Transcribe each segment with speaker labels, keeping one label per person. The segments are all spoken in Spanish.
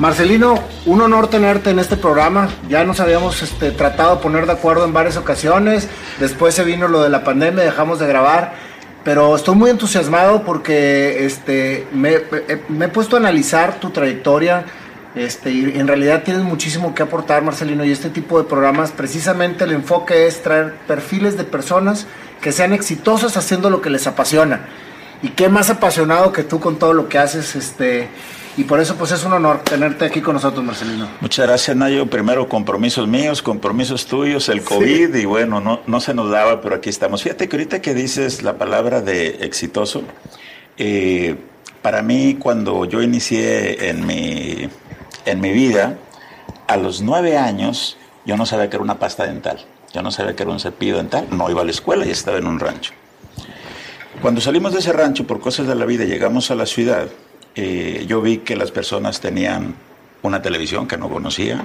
Speaker 1: Marcelino, un honor tenerte en este programa. Ya nos habíamos este, tratado de poner de acuerdo en varias ocasiones. Después se vino lo de la pandemia, dejamos de grabar. Pero estoy muy entusiasmado porque este, me, he puesto a analizar tu trayectoria. Este, y en realidad tienes muchísimo que aportar, Marcelino. Y este tipo de programas, precisamente el enfoque es traer perfiles de personas que sean exitosas haciendo lo que les apasiona. Y qué más apasionado que tú con todo lo que haces. Este, y por eso pues es un honor tenerte aquí con nosotros, Marcelino.
Speaker 2: Muchas gracias, Nayo. Primero compromisos míos, compromisos tuyos, el COVID y bueno, no, no se nos daba, pero aquí estamos. Fíjate que ahorita que dices la palabra de exitoso, eh, para mí cuando yo inicié en mi, en mi vida, a los nueve años yo no sabía que era una pasta dental, yo no sabía que era un cepillo dental, no iba a la escuela y estaba en un rancho. Cuando salimos de ese rancho por cosas de la vida, llegamos a la ciudad, eh, yo vi que las personas tenían una televisión que no conocía,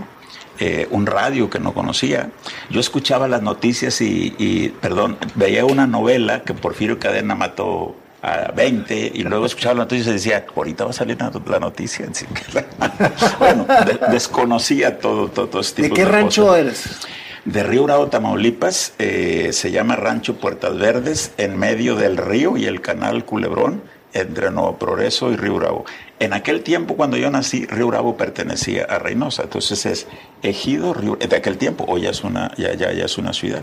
Speaker 2: eh, un radio que no conocía. Yo escuchaba las noticias y, perdón, veía una novela que Porfirio Cadena mató a 20 y luego escuchaba la noticia y decía, ahorita va a salir la noticia. bueno, desconocía todo, todo, este
Speaker 1: tipo ¿De qué rancho eres?
Speaker 2: De Río Bravo, Tamaulipas, eh, se llama Rancho Puertas Verdes, en medio del río y el canal Culebrón entre Nuevo Progreso y Río Bravo. En aquel tiempo, cuando yo nací, Río Bravo pertenecía a Reynosa, entonces es Ejido, Río, de aquel tiempo, hoy ya es una, ya, ya, ya es una ciudad.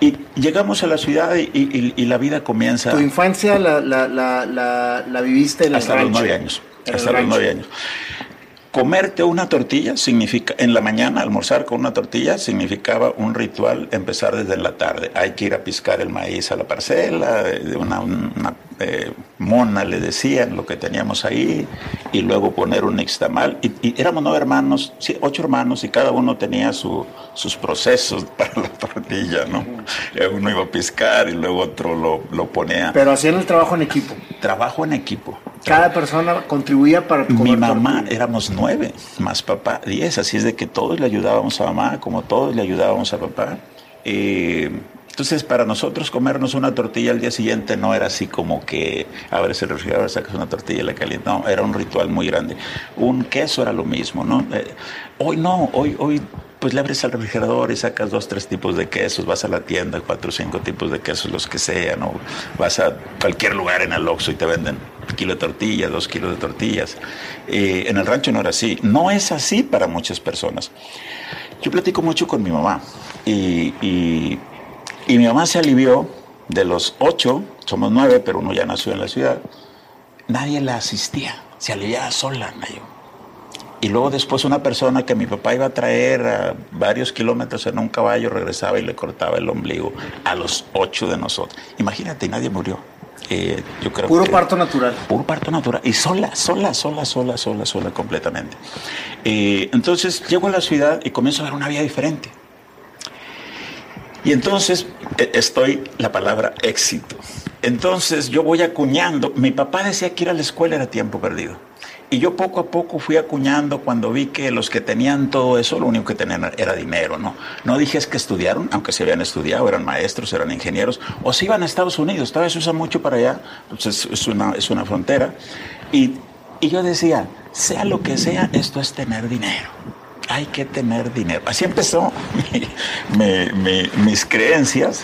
Speaker 2: Y llegamos a la ciudad y, y, la vida comienza...
Speaker 1: ¿Tu infancia la, la, la, la viviste en el
Speaker 2: Hasta los nueve años, hasta los nueve años. Comerte una tortilla significa, en la mañana almorzar con una tortilla significaba un ritual empezar desde la tarde. Hay que ir a piscar el maíz a la parcela, de una, eh, mona le decían lo que teníamos ahí, y luego poner un nixtamal. Y, éramos nueve hermanos, ocho hermanos, y cada uno tenía sus procesos para la tortilla, ¿no? Uno iba a piscar y luego otro lo, lo ponía.
Speaker 1: Pero hacían el trabajo en equipo.
Speaker 2: Trabajo en equipo.
Speaker 1: Cada persona contribuía para
Speaker 2: Mi mamá éramos nueve, más papá diez, así es de que todos le ayudábamos a mamá, como todos le ayudábamos a papá. Eh, entonces, para nosotros comernos una tortilla al día siguiente no era así como que abres el refrigerador, sacas una tortilla y la calientas. No, era un ritual muy grande. Un queso era lo mismo, ¿no? Eh, hoy no, hoy, hoy pues le abres al refrigerador y sacas dos, tres tipos de quesos, vas a la tienda, cuatro cinco tipos de quesos, los que sean, o vas a cualquier lugar en el Oxxo y te venden un kilo de tortillas, dos kilos de tortillas. En el rancho no era así. No es así para muchas personas. Yo platico mucho con mi mamá y, mi mamá se alivió de los ocho, somos nueve, pero uno ya nació en la ciudad. Nadie la asistía, se aliviaba sola, Nayo. Y luego después una persona que mi papá iba a traer a varios kilómetros en un caballo regresaba y le cortaba el ombligo a los ocho de nosotros. Imagínate, nadie murió.
Speaker 1: Eh, yo creo puro parto natural.
Speaker 2: Puro parto natural. Y sola, sola, sola, sola, sola, sola, completamente. Eh, entonces llego a la ciudad y comienzo a ver una vida diferente. Y entonces eh, estoy, la palabra éxito. Entonces yo voy acuñando. Mi papá decía que ir a la escuela era tiempo perdido. Y yo poco a poco fui acuñando cuando vi que los que tenían todo eso, lo único que tenían era dinero, ¿no? No dije que estudiaron, aunque se habían estudiado, eran maestros, eran ingenieros, o se iban a Estados Unidos, todavía se usa mucho para allá, pues es, una, es una frontera. Y, y yo decía, sea lo que sea, esto es tener dinero hay que tener dinero. Así empezó mis creencias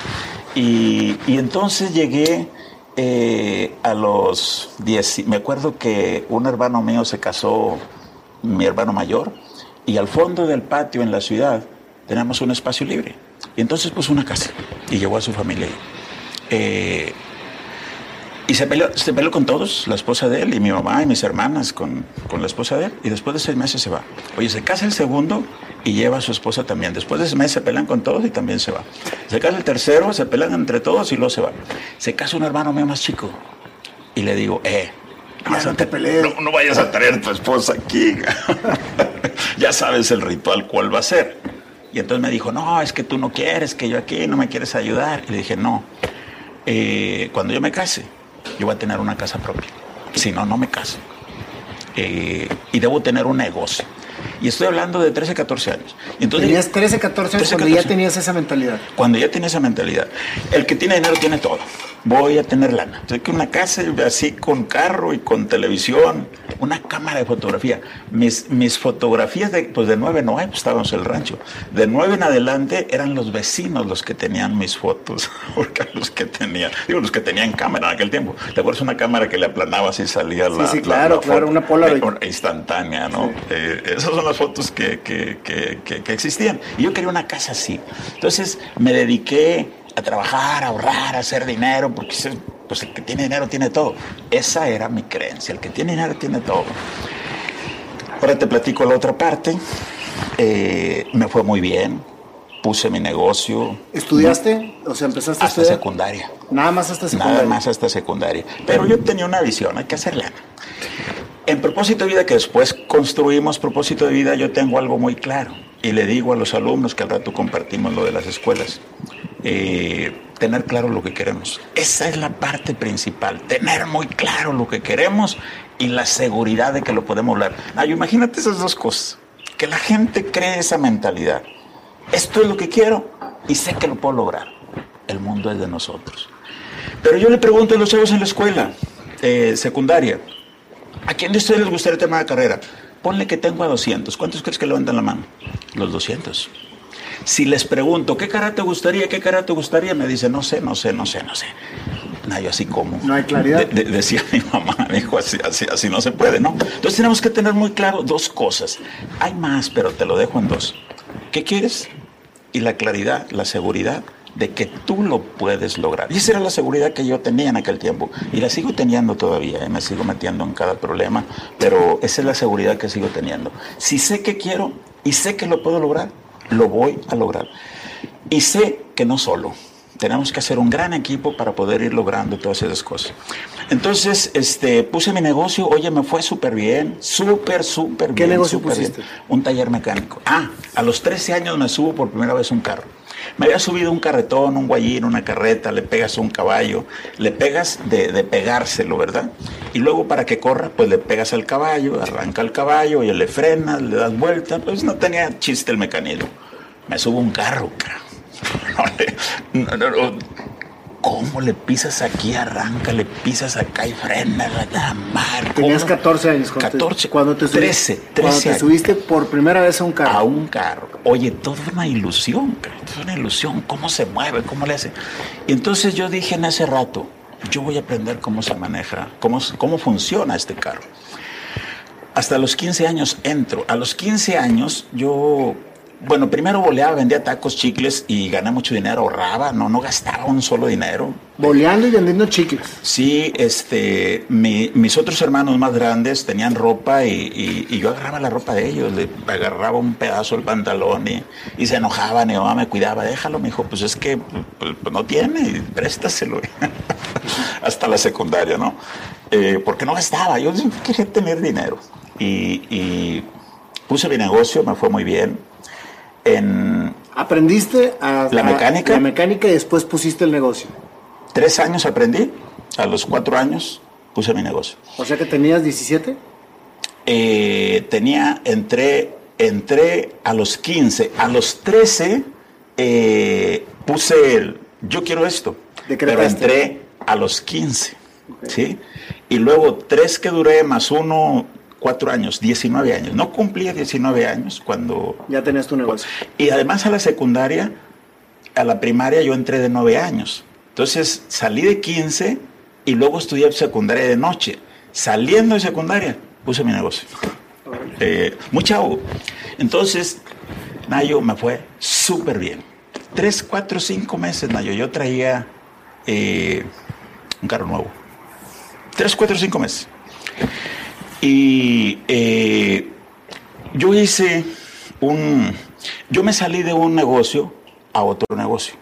Speaker 2: y, y, entonces llegué eh, a los 10, me acuerdo que un hermano mío se casó, mi hermano mayor, y al fondo del patio en la ciudad teníamos un espacio libre. Y entonces puso una casa y llevó a su familia. Eh, Y se peleó, se peleó con todos, la esposa de él y mi mamá y mis hermanas con, con la esposa de él. Y después de seis meses se va. Oye, se casa el segundo y lleva a su esposa también. Después de ese mes se pelean con todos y también se va. Se casa el tercero, se pelean entre todos y luego se va. Se casa un hermano mío más chico. Y le digo, eh,
Speaker 1: Ya no te pelees.
Speaker 2: no, no vayas a traer a tu esposa aquí. ya sabes el ritual cuál va a ser. Y entonces me dijo, no, es que tú no quieres, que yo aquí no me quieres ayudar. Y le dije, no, eh, cuando yo me case, yo voy a tener una casa propia. Si no, no me caso. Eh, y debo tener un negocio. Y estoy hablando de 13, 14 años. Entonces,
Speaker 1: Tenías 13, 14 años
Speaker 2: 13,
Speaker 1: cuando ya
Speaker 2: 14.
Speaker 1: tenías esa mentalidad.
Speaker 2: cuando ya tiene esa mentalidad, el que tiene dinero tiene todo. Voy a tener lana. Entonces, que una casa así con carro y con televisión, una cámara de fotografía. Mis, mis fotografías de, pues de nueve no hay, pues estábamos en el rancho. De nueve en adelante eran los vecinos los que tenían mis fotos, porque los que tenían, digo, los que tenían cámara en aquel tiempo. ¿Te acuerdas una cámara que le aplanabas y salía la,
Speaker 1: sí,
Speaker 2: la-
Speaker 1: claro,
Speaker 2: la
Speaker 1: claro,
Speaker 2: foto?
Speaker 1: una Polaroid.
Speaker 2: Eh, instantánea, ¿no? Eh, esas son las fotos que, que- que- existían. Y yo quería una casa así. Entonces me dediqué a trabajar, a ahorrar, a hacer dinero, porque ese- pues el que tiene dinero tiene todo. Esa era mi creencia, el que tiene dinero tiene todo. Ahora te platico la otra parte. Eh, me fue muy bien, puse mi negocio.
Speaker 1: ¿Estudiaste? O sea, empezaste a
Speaker 2: Hasta
Speaker 1: estudiar.
Speaker 2: secundaria.
Speaker 1: Nada más hasta secundaria.
Speaker 2: Nada más hasta secundaria. Pero yo tenía una visión, hay que hacerla. En propósito de vida, que después construimos propósito de vida, yo tengo algo muy claro. Y le digo a los alumnos que al rato compartimos lo de las escuelas. eh, tener claro lo que queremos. Esa es la parte principal. Tener muy claro lo que queremos y la seguridad de que lo podemos lograr. Ah, yo imagínate esas dos cosas. Que la gente cree esa mentalidad. Esto es lo que quiero y sé que lo puedo lograr. El mundo es de nosotros. Pero yo le pregunto a los chavos en la escuela eh, secundaria, ¿a quién de ustedes les gustaría tener una carrera? Ponle que tengo a 200. ¿Cuántos crees que levantan la mano? Los 200. Si les pregunto, ¿qué carrera te gustaría? ¿Qué carrera te gustaría? Me dice, no sé, no sé, no sé, no sé. No, yo así como.
Speaker 1: No hay claridad.
Speaker 2: De- de- decía mi mamá, me dijo, así, así, así no se puede, ¿no? Entonces tenemos que tener muy claro dos cosas. Hay más, pero te lo dejo en dos. ¿Qué quieres? Y la claridad, la seguridad de que tú lo puedes lograr. Y esa era la seguridad que yo tenía en aquel tiempo. Y la sigo teniendo todavía, ¿eh? me sigo metiendo en cada problema, pero esa es la seguridad que sigo teniendo. Si sé que quiero y sé que lo puedo lograr, lo voy a lograr. Y sé que no solo. Tenemos que hacer un gran equipo para poder ir logrando todas esas cosas. Entonces, este, puse mi negocio, oye, me fue súper bien, súper, súper bien.
Speaker 1: ¿Qué negocio
Speaker 2: súper bien.
Speaker 1: pusiste?
Speaker 2: Un taller mecánico. Ah, a los 13 años me subo por primera vez un carro. Me había subido un carretón, un guayín, una carreta, le pegas a un caballo, le pegas de, pegárselo, ¿verdad? Y luego para que corra, pues le pegas al caballo, arranca el caballo, y le frenas, le das vuelta, pues no tenía chiste el mecanismo. Me subo un carro, no, no, no. ¿Cómo le pisas aquí, arranca, le pisas acá y frena la mar?
Speaker 1: Tenías
Speaker 2: ¿Cómo?
Speaker 1: 14 años. Cuando
Speaker 2: 14,
Speaker 1: Te, cuando te subiste,
Speaker 2: 13, 13
Speaker 1: Cuando te subiste por primera vez a un carro.
Speaker 2: A un carro. Oye, todo es una ilusión, es una ilusión. ¿Cómo se mueve? ¿Cómo le hace? Y entonces yo dije en ese rato, yo voy a aprender cómo se maneja, cómo, cómo funciona este carro. Hasta los 15 años entro. A los 15 años yo, bueno, primero boleaba, vendía tacos, chicles y gané mucho dinero, ahorraba, no, no gastaba un solo dinero.
Speaker 1: Boleando y vendiendo chicles.
Speaker 2: Sí, este, mi- mis otros hermanos más grandes tenían ropa y, y- y yo agarraba la ropa de ellos, le agarraba un pedazo del pantalón y, y se enojaban y mamá me cuidaba, déjalo, me dijo, pues es que pues, pues, no tiene, préstaselo. Hasta la secundaria, ¿no? Eh, porque no gastaba, yo quería tener dinero. Y, y puse mi negocio, me fue muy bien. En
Speaker 1: Aprendiste a,
Speaker 2: ¿La
Speaker 1: a-
Speaker 2: mecánica?
Speaker 1: la mecánica y después pusiste el negocio.
Speaker 2: tres años aprendí, a los cuatro años puse mi negocio.
Speaker 1: O sea que tenías 17.
Speaker 2: Eh, tenía, entré, entré a los 15, a los 13 eh, puse el, yo quiero esto, pero entré a los 15, ¿sí? Y luego tres que duré más uno, cuatro años, 19 años. No cumplía 19 años cuando...
Speaker 1: Ya tenías tu negocio.
Speaker 2: Y además a la secundaria, a la primaria yo entré de 9 años. Entonces salí de 15 y luego estudié secundaria de noche. Saliendo de secundaria, puse mi negocio. Eh, muy chavo. Entonces, Nayo me fue súper bien. Tres, cuatro, cinco meses, Nayo. Yo traía eh, un carro nuevo. Tres, cuatro, cinco meses. Y eh, yo hice un... Yo me salí de un negocio a otro negocio.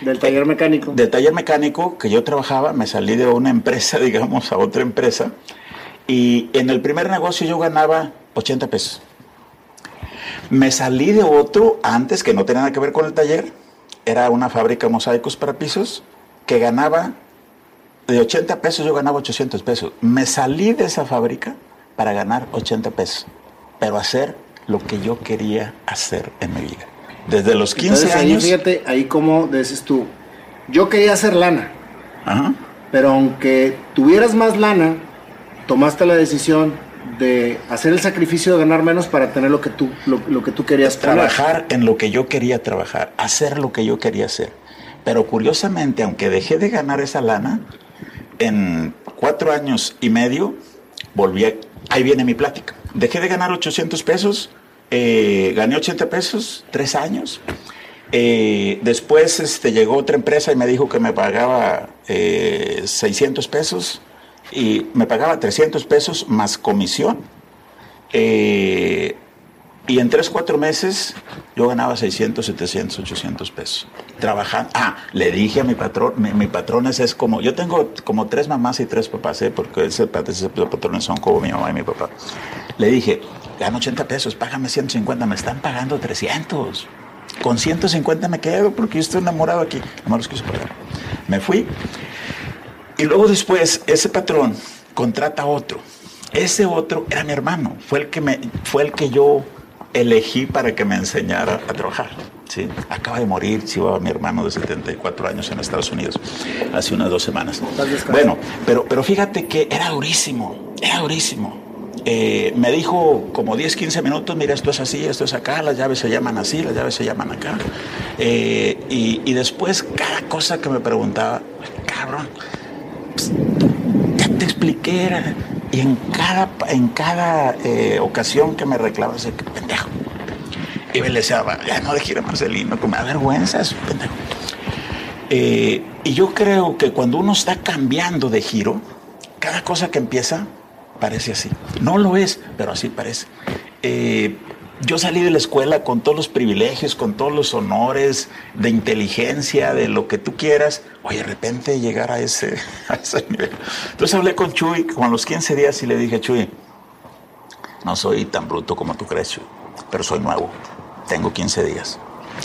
Speaker 1: Del taller mecánico.
Speaker 2: Del taller mecánico que yo trabajaba, me salí de una empresa, digamos, a otra empresa. Y en el primer negocio yo ganaba 80 pesos. Me salí de otro antes que no tenía nada que ver con el taller. Era una fábrica de mosaicos para pisos que ganaba de 80 pesos, yo ganaba 800 pesos. Me salí de esa fábrica para ganar 80 pesos, pero hacer lo que yo quería hacer en mi vida. Desde los 15
Speaker 1: Entonces, ahí,
Speaker 2: años.
Speaker 1: fíjate, ahí como dices tú, yo quería hacer lana,
Speaker 2: Ajá.
Speaker 1: pero aunque tuvieras más lana, tomaste la decisión de hacer el sacrificio de ganar menos para tener lo que tú, lo, lo que tú querías
Speaker 2: trabajar en lo que yo quería trabajar, hacer lo que yo quería hacer. Pero curiosamente, aunque dejé de ganar esa lana, en cuatro años y medio volví a... Ahí viene mi plática. Dejé de ganar 800 pesos, eh, gané 80 pesos, tres años. Eh, después este, llegó otra empresa y me dijo que me pagaba eh, 600 pesos y me pagaba 300 pesos más comisión. Eh, y en 3, 4 meses yo ganaba 600, 700, 800 pesos. Trabajando. Ah, le dije a mi patrón, mi, mi patrón ese es como, yo tengo como tres mamás y tres papás, ¿eh? porque los patrones son como mi mamá y mi papá. Le dije, gano 80 pesos, págame 150, me están pagando 300. Con 150 me quedo porque yo estoy enamorado aquí. No me los quiso pagar. Me fui. Y luego después, ese patrón contrata a otro. Ese otro era mi hermano. Fue el que, me, fue el que yo elegí para que me enseñara a trabajar. ¿sí? Acaba de morir, sí, mi hermano de 74 años en Estados Unidos, hace unas dos semanas. Bueno, pero, pero fíjate que era durísimo, era durísimo. Eh, me dijo como 10, 15 minutos, mira, esto es así, esto es acá, las llaves se llaman así, las llaves se llaman acá. Eh, y, y, después cada cosa que me preguntaba, cabrón, pues, ya te expliqué, era, y en cada, en cada eh, ocasión que me reclamaba, ese pendejo. Y me le decía, ya no dejes ir a Marcelino, que me da vergüenza, eso, pendejo. Eh, y yo creo que cuando uno está cambiando de giro, cada cosa que empieza parece así. No lo es, pero así parece. Eh, yo salí de la escuela con todos los privilegios, con todos los honores de inteligencia, de lo que tú quieras. Oye, de repente llegar a ese, a ese nivel. Entonces hablé con Chuy con los 15 días y le dije, Chuy, no soy tan bruto como tú crees, Chuy, pero soy nuevo. Tengo 15 días.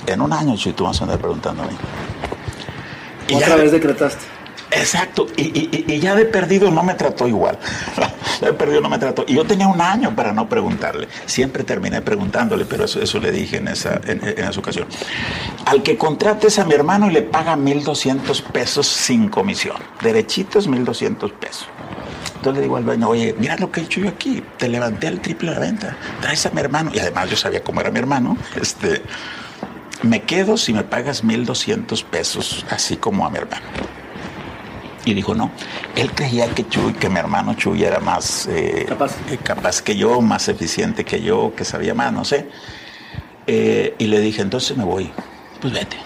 Speaker 2: En un año, Chuy, tú vas a andar preguntando a mí.
Speaker 1: Y Otra ya, vez decretaste.
Speaker 2: Exacto, y, y, y, ya de perdido no me trató igual. de perdido no me trató. Y yo tenía un año para no preguntarle. Siempre terminé preguntándole, pero eso, eso le dije en esa, en, esa ocasión. Al que contrates a mi hermano y le paga 1.200 pesos sin comisión. Derechitos 1.200 pesos. Entonces le digo al dueño, oye, mira lo que he hecho yo aquí. Te levanté al triple de la venta. Traes a mi hermano. Y además yo sabía cómo era mi hermano. Este, me quedo si me pagas 1.200 pesos, así como a mi hermano. Y dijo, no, él creía que Chuy, que mi hermano Chuy era más eh,
Speaker 1: capaz.
Speaker 2: Eh, capaz. que yo, más eficiente que yo, que sabía más, no sé. Eh, y le dije, entonces me voy. Pues vete.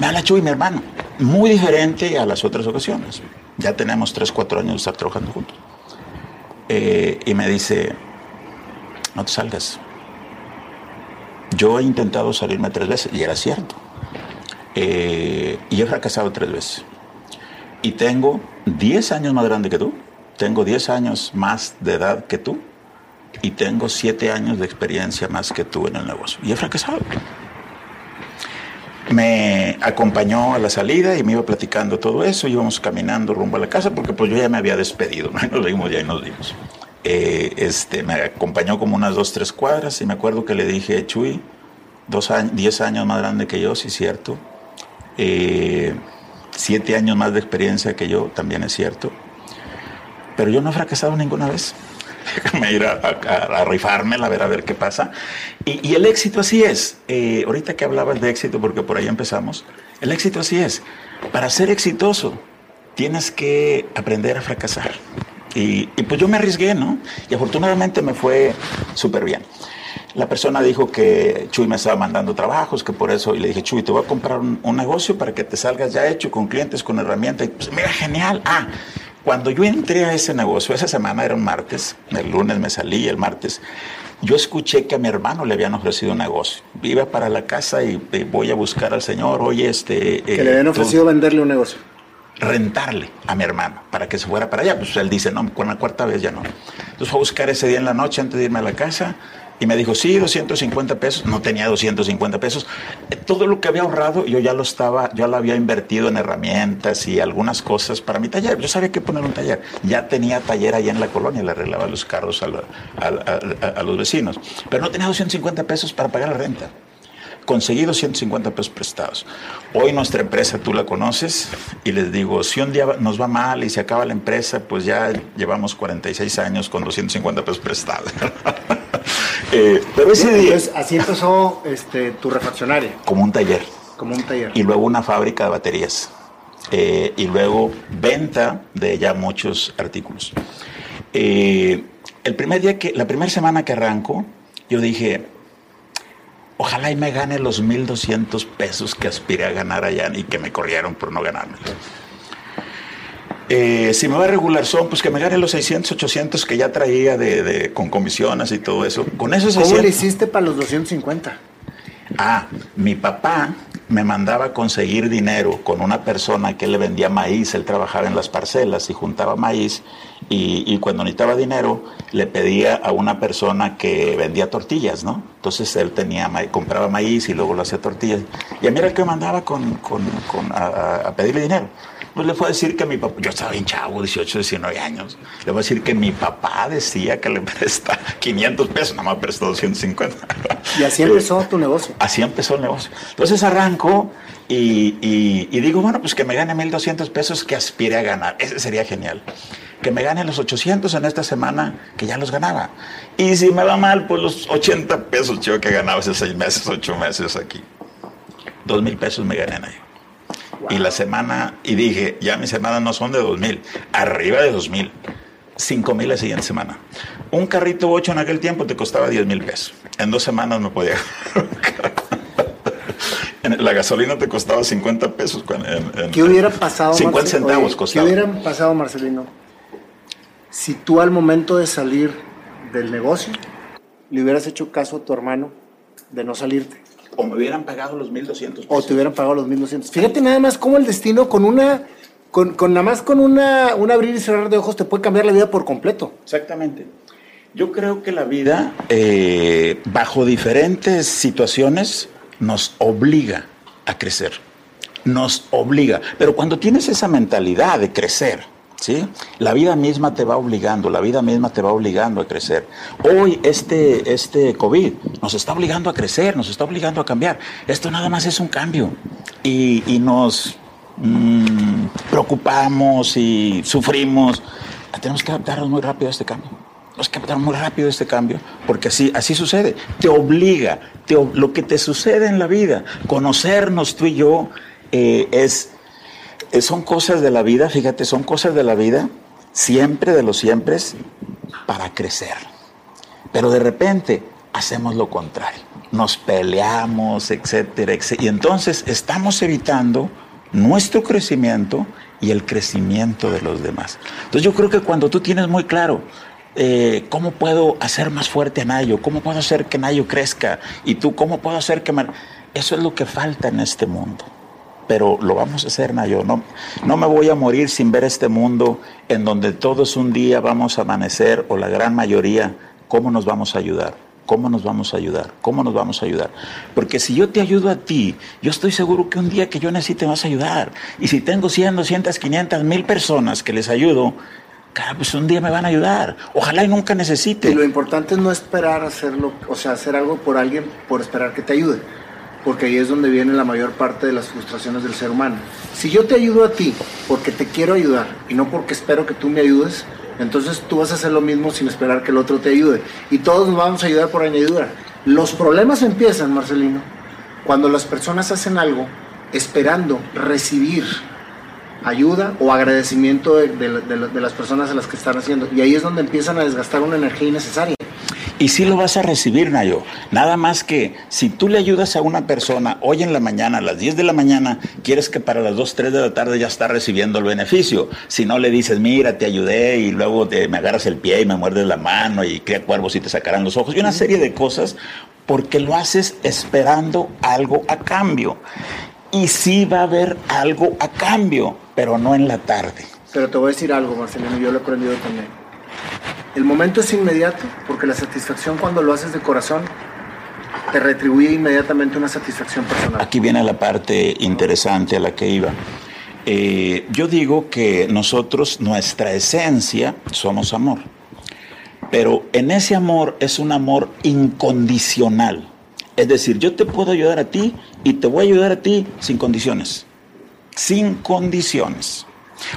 Speaker 2: Me habla Chuy, mi hermano. Muy diferente a las otras ocasiones. Ya tenemos 3, 4 años de estar trabajando juntos. Eh, y me dice, no te salgas. Yo he intentado salirme tres veces, y era cierto. y he fracasado tres veces y tengo 10 años más grande que tú, tengo 10 años más de edad que tú y tengo 7 años de experiencia más que tú en el negocio. Y he fracasado. Me acompañó a la salida y me iba platicando todo eso, íbamos caminando rumbo a la casa porque pues yo ya me había despedido, ¿no? nos vimos ya y nos vimos. Eh, este, me acompañó como unas dos, tres cuadras y me acuerdo que le dije, Chuy, dos años, 10 años más grande que yo, sí cierto. Eh, siete años más de experiencia que yo, también es cierto. Pero yo no he fracasado ninguna vez. Déjame ir a, a, a a ver a ver qué pasa. Y, y el éxito así es. Eh, ahorita que hablabas de éxito, porque por ahí empezamos, el éxito así es. Para ser exitoso, tienes que aprender a fracasar. Y, y pues yo me arriesgué, ¿no? Y afortunadamente me fue súper bien. La persona dijo que Chuy me estaba mandando trabajos, que por eso, y le dije, Chuy, te voy a comprar un, un negocio para que te salgas ya hecho con clientes, con herramientas. Y pues, mira, genial. Ah, Cuando yo entré a ese negocio, esa semana era un martes, el lunes me salí, el martes, yo escuché que a mi hermano le habían ofrecido un negocio. Iba para la casa y, voy a buscar al señor, oye, este...
Speaker 1: Que le habían ofrecido venderle un negocio
Speaker 2: rentarle a mi hermano para que se fuera para allá. Pues él dice, no, con la cuarta vez ya no. Entonces fue a buscar ese día en la noche antes de irme a la casa y me dijo, sí, 250 pesos. No tenía 250 pesos. Todo lo que había ahorrado yo ya lo estaba, ya lo había invertido en herramientas y algunas cosas para mi taller. Yo sabía que poner un taller. Ya tenía taller allá en la colonia, le arreglaba los carros a, a los vecinos. Pero no tenía 250 pesos para pagar la renta conseguido 150 pesos prestados. Hoy nuestra empresa, tú la conoces, y les digo, si un día nos va mal y se acaba la empresa, pues ya llevamos 46 años con 250 pesos prestados.
Speaker 1: eh, pero ese día... así empezó este, tu refaccionaria.
Speaker 2: Como un taller.
Speaker 1: Como un taller.
Speaker 2: Y luego una fábrica de baterías. Eh, y luego venta de ya muchos artículos. Eh, el primer día que, la primera semana que arranco, yo dije, ojalá y me gane los 1.200 pesos que aspiré a ganar allá y que me corrieron por no ganarme. Eh, si me va a regular son, pues que me gane los 600, 800 que ya traía de, con comisiones y todo eso. Con esos
Speaker 1: ¿Cómo le hiciste para los 250?
Speaker 2: Ah, mi papá me mandaba a conseguir dinero con una persona que le vendía maíz, él trabajaba en las parcelas y juntaba maíz y, cuando necesitaba dinero le pedía a una persona que vendía tortillas, ¿no? Entonces él tenía compraba maíz y luego lo hacía tortillas. Y a mí era el que mandaba con, a pedirle dinero. Pues le fue a decir que mi papá, yo estaba bien chavo, 18, 19 años, le voy a decir que mi papá decía que le presta 500 pesos, nada más prestó 250.
Speaker 1: Y así empezó tu negocio.
Speaker 2: Así empezó el negocio. Entonces arranco y, y, digo, bueno, pues que me gane 1.200 pesos que aspire a ganar. Ese sería genial. Que me gane los 800 en esta semana, que ya los ganaba. Y si me va mal, pues los 80 pesos yo que ganaba hace 6 meses, 8 meses aquí. 2 mil pesos me gané Y la semana, y dije, ya mis semanas no son de dos mil, arriba de dos mil. Cinco mil la siguiente semana. Un carrito 8 en aquel tiempo te costaba 10 mil pesos. En dos semanas me podía. la gasolina te costaba 50 pesos.
Speaker 1: ¿Qué hubiera pasado?
Speaker 2: 50 centavos costaba.
Speaker 1: ¿Qué hubiera pasado, Marcelino? Si tú al momento de salir del negocio le hubieras hecho caso a tu hermano de no salirte.
Speaker 2: O me hubieran pagado los 1.200
Speaker 1: O te hubieran pagado los 1.200. Fíjate nada más cómo el destino con una... Con, con nada más con una, un abrir y cerrar de ojos te puede cambiar la vida por completo.
Speaker 2: Exactamente. Yo creo que la vida, eh, bajo diferentes situaciones, nos obliga a crecer. Nos obliga. Pero cuando tienes esa mentalidad de crecer, ¿sí? La vida misma te va obligando, la vida misma te va obligando a crecer. Hoy este, este COVID nos está obligando a crecer, nos está obligando a cambiar. Esto nada más es un cambio y, nos mm, preocupamos y sufrimos. Tenemos que adaptarnos muy rápido a este cambio. Tenemos que adaptarnos muy rápido a este cambio porque así, así sucede. Te obliga, lo que te sucede en la vida, conocernos tú y yo eh, es son cosas de la vida, fíjate, son cosas de la vida, siempre de los siempre, para crecer. Pero de repente hacemos lo contrario, nos peleamos, etcétera, etcétera. Y entonces estamos evitando nuestro crecimiento y el crecimiento de los demás. Entonces yo creo que cuando tú tienes muy claro eh, cómo puedo hacer más fuerte a Nayo, cómo puedo hacer que Nayo crezca y tú cómo puedo hacer que... Eso es lo que falta en este mundo pero lo vamos a hacer, Nayo. No, no me voy a morir sin ver este mundo en donde todos un día vamos a amanecer, o la gran mayoría, ¿cómo nos vamos a ayudar? ¿Cómo nos vamos a ayudar? ¿Cómo nos vamos a ayudar? Porque si yo te ayudo a ti, yo estoy seguro que un día que yo necesite vas a ayudar. Y si tengo 100, 200, 500, mil personas que les ayudo, cara, pues un día me van a ayudar. Ojalá y nunca necesite.
Speaker 1: Y lo importante es no esperar hacerlo, o sea, hacer algo por alguien por esperar que te ayude porque ahí es donde viene la mayor parte de las frustraciones del ser humano. Si yo te ayudo a ti porque te quiero ayudar y no porque espero que tú me ayudes, entonces tú vas a hacer lo mismo sin esperar que el otro te ayude. Y todos nos vamos a ayudar por añadidura. Los problemas empiezan, Marcelino, cuando las personas hacen algo esperando recibir ayuda o agradecimiento de, de las personas a las que están haciendo. Y ahí es donde empiezan a desgastar una energía innecesaria.
Speaker 2: Y sí lo vas a recibir, Nayo. Nada más que si tú le ayudas a una persona hoy en la mañana, a las 10 de la mañana, quieres que para las 2, 3 de la tarde ya está recibiendo el beneficio. Si no le dices, mira, te ayudé y luego te, me agarras el pie y me muerdes la mano y crea cuervos y te sacarán los ojos. Y una serie de cosas porque lo haces esperando algo a cambio. Y sí va a haber algo a cambio, pero no en la tarde.
Speaker 1: Pero te voy a decir algo, Marcelino, yo lo he aprendido también. El momento es inmediato, porque la satisfacción cuando lo haces de corazón te retribuye inmediatamente una satisfacción personal.
Speaker 2: Aquí viene la parte interesante a la que iba. Eh, yo digo que nosotros, nuestra esencia, somos amor. Pero en ese amor es un amor incondicional. Es decir, yo te puedo ayudar a ti y te voy a ayudar a ti sin condiciones. Sin condiciones.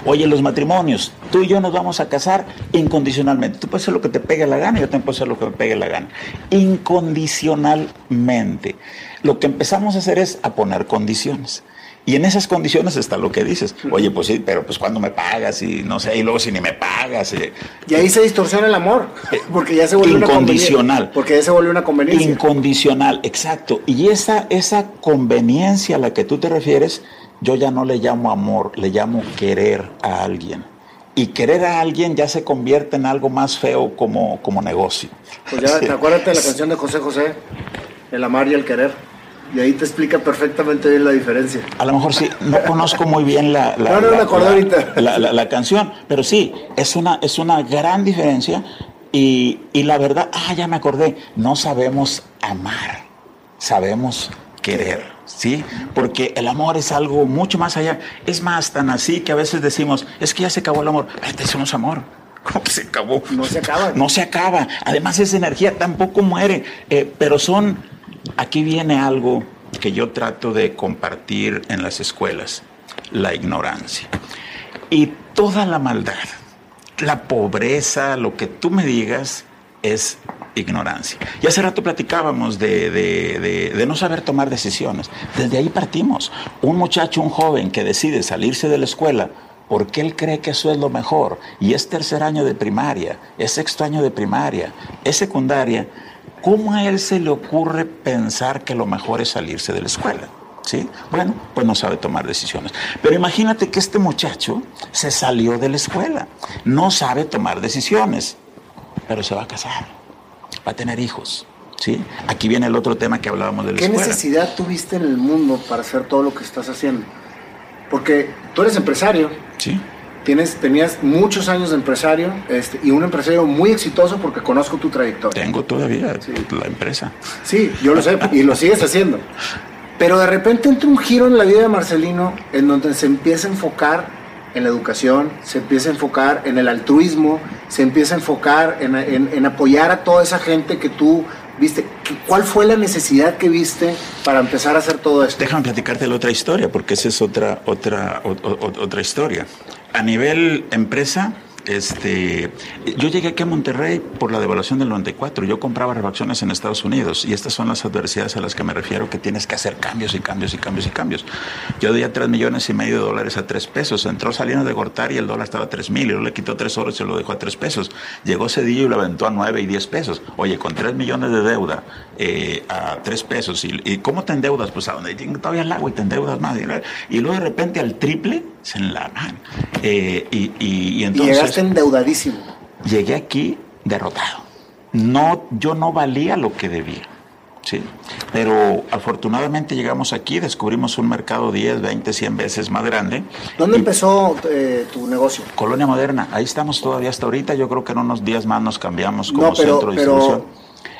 Speaker 2: Oye, los matrimonios, tú y yo nos vamos a casar incondicionalmente. Tú puedes hacer lo que te pegue la gana y yo también puedo hacer lo que me pegue la gana. Incondicionalmente. Lo que empezamos a hacer es a poner condiciones. Y en esas condiciones está lo que dices. Oye, pues sí, pero pues cuando me pagas y no sé, y luego si ni me pagas.
Speaker 1: Eh, y ahí se distorsiona el amor, porque ya se vuelve
Speaker 2: incondicional.
Speaker 1: porque ya se vuelve una conveniencia.
Speaker 2: Incondicional, exacto. Y esa, esa conveniencia a la que tú te refieres yo ya no le llamo amor, le llamo querer a alguien. Y querer a alguien ya se convierte en algo más feo como, como negocio.
Speaker 1: Pues ya, ¿te acuerdas de la canción de José José? El amar y el querer. Y ahí te explica perfectamente bien la diferencia.
Speaker 2: A lo mejor sí, no conozco muy bien la,
Speaker 1: la,
Speaker 2: la, canción, pero sí, es una, es una gran diferencia. Y, y la verdad, ah, ya me acordé, no sabemos amar, sabemos querer. ¿sí? Porque el amor es algo mucho más allá. Es más, tan así que a veces decimos, es que ya se acabó el amor. Este es amor. ¿Cómo que se acabó?
Speaker 1: No se acaba.
Speaker 2: No se acaba. Además, esa energía tampoco muere. Eh, pero son, aquí viene algo que yo trato de compartir en las escuelas, la ignorancia. Y toda la maldad, la pobreza, lo que tú me digas, es ignorancia. Y hace rato platicábamos de, no saber tomar decisiones. Desde ahí partimos. Un muchacho, un joven que decide salirse de la escuela porque él cree que eso es lo mejor y es tercer año de primaria, es sexto año de primaria, es secundaria, ¿cómo a él se le ocurre pensar que lo mejor es salirse de la escuela? ¿Sí? Bueno, pues no sabe tomar decisiones. Pero imagínate que este muchacho se salió de la escuela, no sabe tomar decisiones, pero se va a casar va a tener hijos. ¿sí? Aquí viene el otro tema que hablábamos de la
Speaker 1: ¿Qué necesidad tuviste en el mundo para hacer todo lo que estás haciendo? Porque tú eres empresario.
Speaker 2: Sí.
Speaker 1: Tienes, tenías muchos años de empresario este, y un empresario muy exitoso porque conozco tu trayectoria.
Speaker 2: Tengo todavía la empresa.
Speaker 1: Sí, yo lo sé y lo sigues haciendo. Pero de repente entra un giro en la vida de Marcelino en donde se empieza a enfocar en la educación, se empieza a enfocar en el altruismo, se empieza a enfocar en, apoyar a toda esa gente que tú viste. ¿Cuál fue la necesidad que viste para empezar a hacer todo esto?
Speaker 2: Déjame platicarte la otra historia, porque esa es otra, otra, otra historia. A nivel empresa, este, yo llegué aquí a Monterrey por la devaluación del 94. Yo compraba refacciones en Estados Unidos y estas son las adversidades a las que me refiero que tienes que hacer cambios y cambios y cambios y cambios. Yo di a 3 millones y medio de dólares a 3 pesos. Entró Salinas de Gortari y el dólar estaba a 3 mil y luego le quitó 3 horas y se lo dejó a 3 pesos. Llegó Cedillo y lo aventó a 9 y 10 pesos. Oye, con 3 millones de deuda eh, a 3 pesos. ¿Y, cómo te endeudas? Pues a donde todavía el agua y te endeudas más. Y, luego de repente al triple se enlaman. Eh, y, y, entonces
Speaker 1: endeudadísimo.
Speaker 2: Llegué aquí derrotado. No, yo no valía lo que debía. Sí, pero afortunadamente llegamos aquí, descubrimos un mercado 10, 20, 100 veces más grande.
Speaker 1: ¿Dónde empezó eh, tu negocio?
Speaker 2: Colonia Moderna, ahí estamos todavía hasta ahorita, yo creo que en unos días más nos cambiamos como centro de distribución.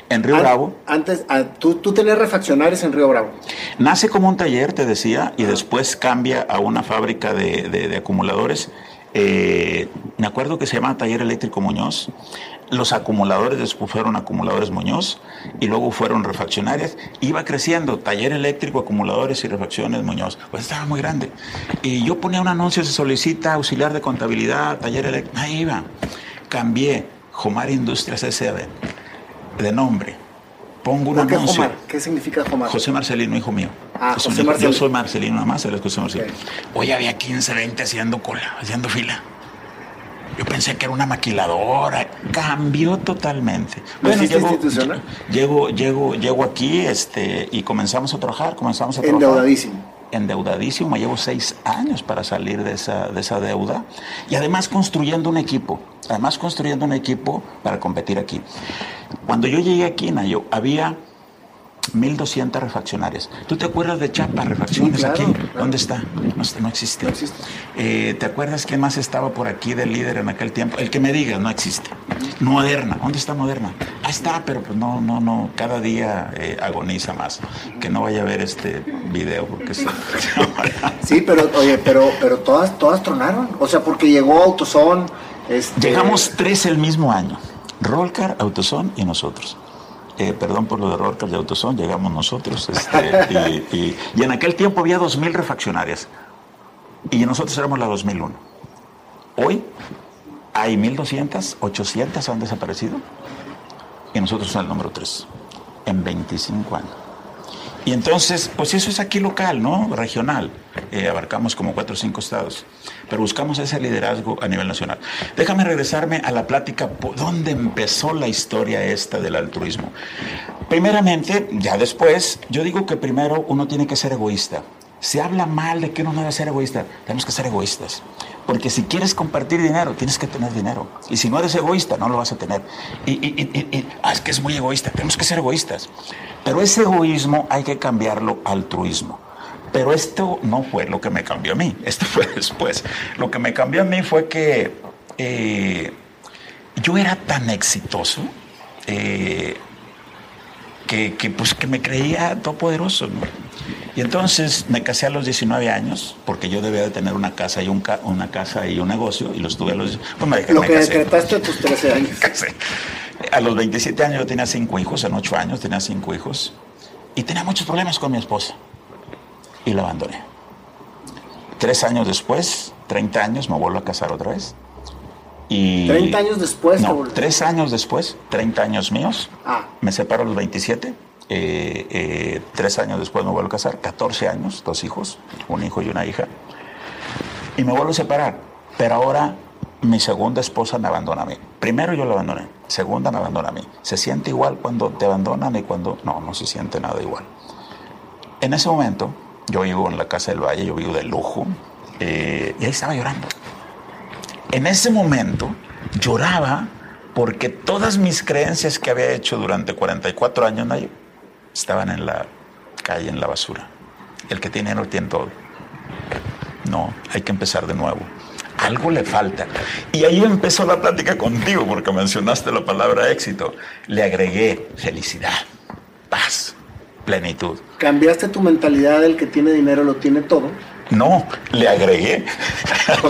Speaker 2: En Río Bravo.
Speaker 1: Antes, ah, ¿tú, tú tenías refaccionarios en Río Bravo.
Speaker 2: Nace como un taller, te decía, y después cambia a una fábrica de, de acumuladores eh, me acuerdo que se llama Taller Eléctrico Muñoz. Los acumuladores después fueron acumuladores Muñoz y luego fueron refaccionarias. Iba creciendo, taller eléctrico, acumuladores y refacciones Muñoz. Pues estaba muy grande. Y yo ponía un anuncio, se solicita auxiliar de contabilidad, taller eléctrico. Ahí iba. Cambié Jomar Industrias S.A.B. de nombre. Pongo un anuncio.
Speaker 1: ¿Qué significa Jomar?
Speaker 2: José Marcelino, hijo mío.
Speaker 1: Ah, José
Speaker 2: Yo soy Marcelino, nada más, él es José Marcelino. Hoy había 15, 20 haciendo cola, haciendo fila. Yo pensé que era una maquiladora. Cambió totalmente.
Speaker 1: Bueno, llego, institucional?
Speaker 2: Llego, llego, llego aquí este, y comenzamos a trabajar, comenzamos a trabajar.
Speaker 1: Endeudadísimo
Speaker 2: endeudadísimo, llevo seis años para salir de esa, de esa deuda y además construyendo un equipo, además construyendo un equipo para competir aquí. Cuando yo llegué aquí, Nayo, había 1.200 refaccionarias. ¿Tú te acuerdas de Chapa Refacciones aquí? ¿Dónde está? No, existe. Eh, ¿Te acuerdas quién más estaba por aquí de líder en aquel tiempo? El que me diga, no existe. Moderna, ¿dónde está Moderna? Ah, está, pero pues no, no, no, cada día eh, agoniza más. Que no vaya a ver este video porque
Speaker 1: Sí, pero oye, pero, pero todas, todas tronaron. O sea, porque llegó Autoson. Este...
Speaker 2: Llegamos tres el mismo año. Rolcar, Autoson y nosotros. Eh, perdón por lo de Rorcas de Autosón, llegamos nosotros. Este, y, en aquel tiempo había 2.000 refaccionarias y nosotros éramos la 2001. Hoy hay 1.200, 800 han desaparecido y nosotros somos el número 3 en 25 años. Y entonces, pues eso es aquí local, ¿no? Regional. Eh, abarcamos como cuatro o cinco estados. Pero buscamos ese liderazgo a nivel nacional. Déjame regresarme a la plática, ¿dónde empezó la historia esta del altruismo? Primeramente, ya después, yo digo que primero uno tiene que ser egoísta. Se habla mal de que uno no debe ser egoísta. Tenemos que ser egoístas. Porque si quieres compartir dinero, tienes que tener dinero. Y si no eres egoísta, no lo vas a tener. Y, y, ah, es que es muy egoísta. Tenemos que ser egoístas. Pero ese egoísmo hay que cambiarlo a altruismo. Pero esto no fue lo que me cambió a mí. Esto fue después. Lo que me cambió a mí fue que eh, yo era tan exitoso. Eh, que, pues, que me creía todopoderoso. ¿no? Y entonces me casé a los 19 años, porque yo debía de tener una casa y un, una casa y un negocio, y los tuve a los...
Speaker 1: Pues me, Lo que decretaste a tus 13 años.
Speaker 2: A los 27 años yo tenía cinco hijos, en 8 años tenía cinco hijos, y tenía muchos problemas con mi esposa, y la abandoné. Tres años después, 30 años, me vuelvo a casar otra vez. Y,
Speaker 1: 30 años después.
Speaker 2: No, tres años después, 30 años míos.
Speaker 1: Ah.
Speaker 2: Me separo a los 27 eh, eh, tres años después me vuelvo a casar, 14 años, dos hijos, un hijo y una hija. Y me vuelvo a separar. Pero ahora mi segunda esposa me abandona a mí. Primero yo la abandoné, segunda me abandona a mí. ¿Se siente igual cuando te abandonan y cuando... No, no se siente nada igual. En ese momento, yo vivo en la Casa del Valle, yo vivo de lujo, eh, y ahí estaba llorando. En ese momento lloraba porque todas mis creencias que había hecho durante 44 años, estaban en la calle, en la basura. El que tiene dinero tiene todo. No, hay que empezar de nuevo. Algo le falta. Y ahí empezó la plática contigo, porque mencionaste la palabra éxito. Le agregué felicidad, paz, plenitud.
Speaker 1: ¿Cambiaste tu mentalidad del que tiene dinero lo tiene todo?
Speaker 2: No, le agregué.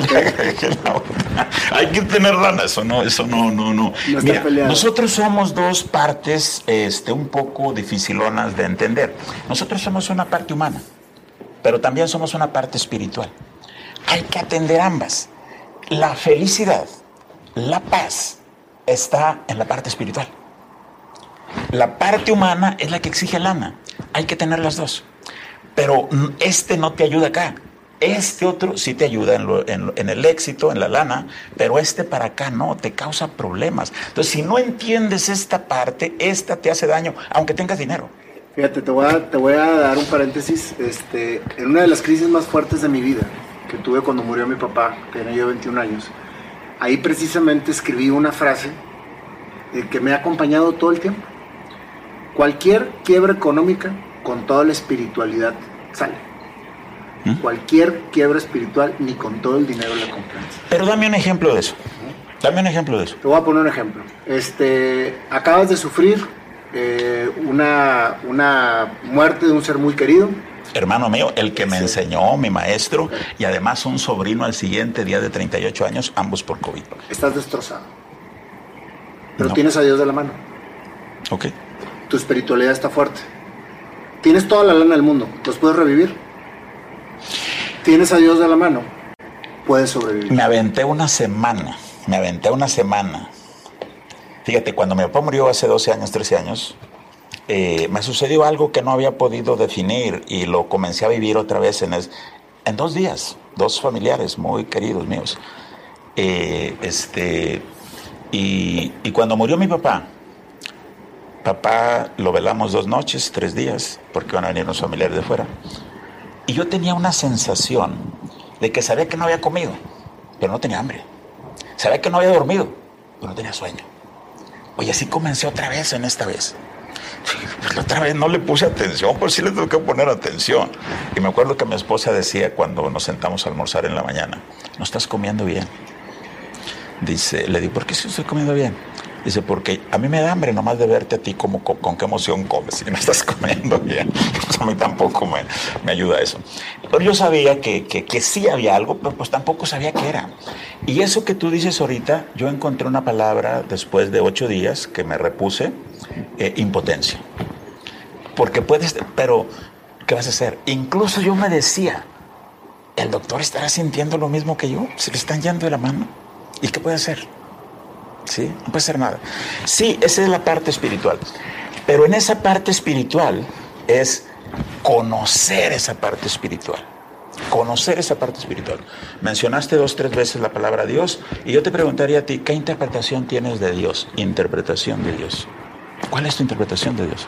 Speaker 2: Hay que tener lana, eso no, eso no, no, no. Mira, nosotros somos dos partes este, un poco dificilonas de entender. Nosotros somos una parte humana, pero también somos una parte espiritual. Hay que atender ambas. La felicidad, la paz, está en la parte espiritual. La parte humana es la que exige lana. Hay que tener las dos. Pero este no te ayuda acá. Este otro sí te ayuda en, el éxito, en la lana, pero este para acá no, te causa problemas. Entonces, si no entiendes esta parte, esta te hace daño, aunque tengas dinero.
Speaker 1: Fíjate, te voy a, dar un paréntesis. Este, en una de las crisis más fuertes de mi vida, que tuve cuando murió mi papá, tenía yo 21 años, ahí precisamente escribí una frase eh, que me ha acompañado todo el tiempo. Cualquier quiebra económica con toda la espiritualidad sale. ¿Mm? Cualquier quiebra espiritual, ni con todo el dinero la compras.
Speaker 2: Pero dame un ejemplo de eso. Dame un ejemplo de eso.
Speaker 1: Te voy a poner un ejemplo. Este, acabas de sufrir eh, una, una muerte de un ser muy querido.
Speaker 2: Hermano mío, el que me enseñó, mi maestro, y además un sobrino al siguiente día de 38 años, ambos por COVID.
Speaker 1: Estás destrozado. Pero tienes a Dios de la mano.
Speaker 2: Ok.
Speaker 1: Tu espiritualidad está fuerte. Tienes toda la lana del mundo. ¿Los puedes revivir? Tienes a Dios de la mano, puedes sobrevivir.
Speaker 2: Me aventé una semana, me aventé una semana. Fíjate, cuando mi papá murió hace 12 años, 13 años, eh, me sucedió algo que no había podido definir y lo comencé a vivir otra vez en, en dos días, dos familiares muy queridos míos. Eh, este, y, y cuando murió mi papá, papá lo velamos dos noches, tres días, porque van a venir los familiares de fuera. Y yo tenía una sensación de que sabía que no había comido, pero no tenía hambre. Sabía que no había dormido, pero no tenía sueño. Oye, así comencé otra vez en esta vez. Pues la otra vez no le puse atención, pues sí le tengo que poner atención. Y me acuerdo que mi esposa decía cuando nos sentamos a almorzar en la mañana, no estás comiendo bien. Dice, le digo, ¿por qué si estoy comiendo bien? Dice, porque a mí me da hambre nomás de verte a ti como con, qué emoción comes si no estás comiendo bien. A mí tampoco me, me, ayuda eso. Pero yo sabía que, que, que, sí había algo, pero pues tampoco sabía qué era. Y eso que tú dices ahorita, yo encontré una palabra después de ocho días que me repuse, eh, impotencia. Porque puedes, pero ¿qué vas a hacer? Incluso yo me decía, el doctor estará sintiendo lo mismo que yo, se le están yendo de la mano. ¿Y qué puede hacer? ¿Sí? No puede ser nada. Sí, esa es la parte espiritual. Pero en esa parte espiritual es conocer esa parte espiritual. Conocer esa parte espiritual. Mencionaste dos, tres veces la palabra Dios y yo te preguntaría a ti, ¿qué interpretación tienes de Dios? Interpretación de Dios. ¿Cuál es tu interpretación de Dios?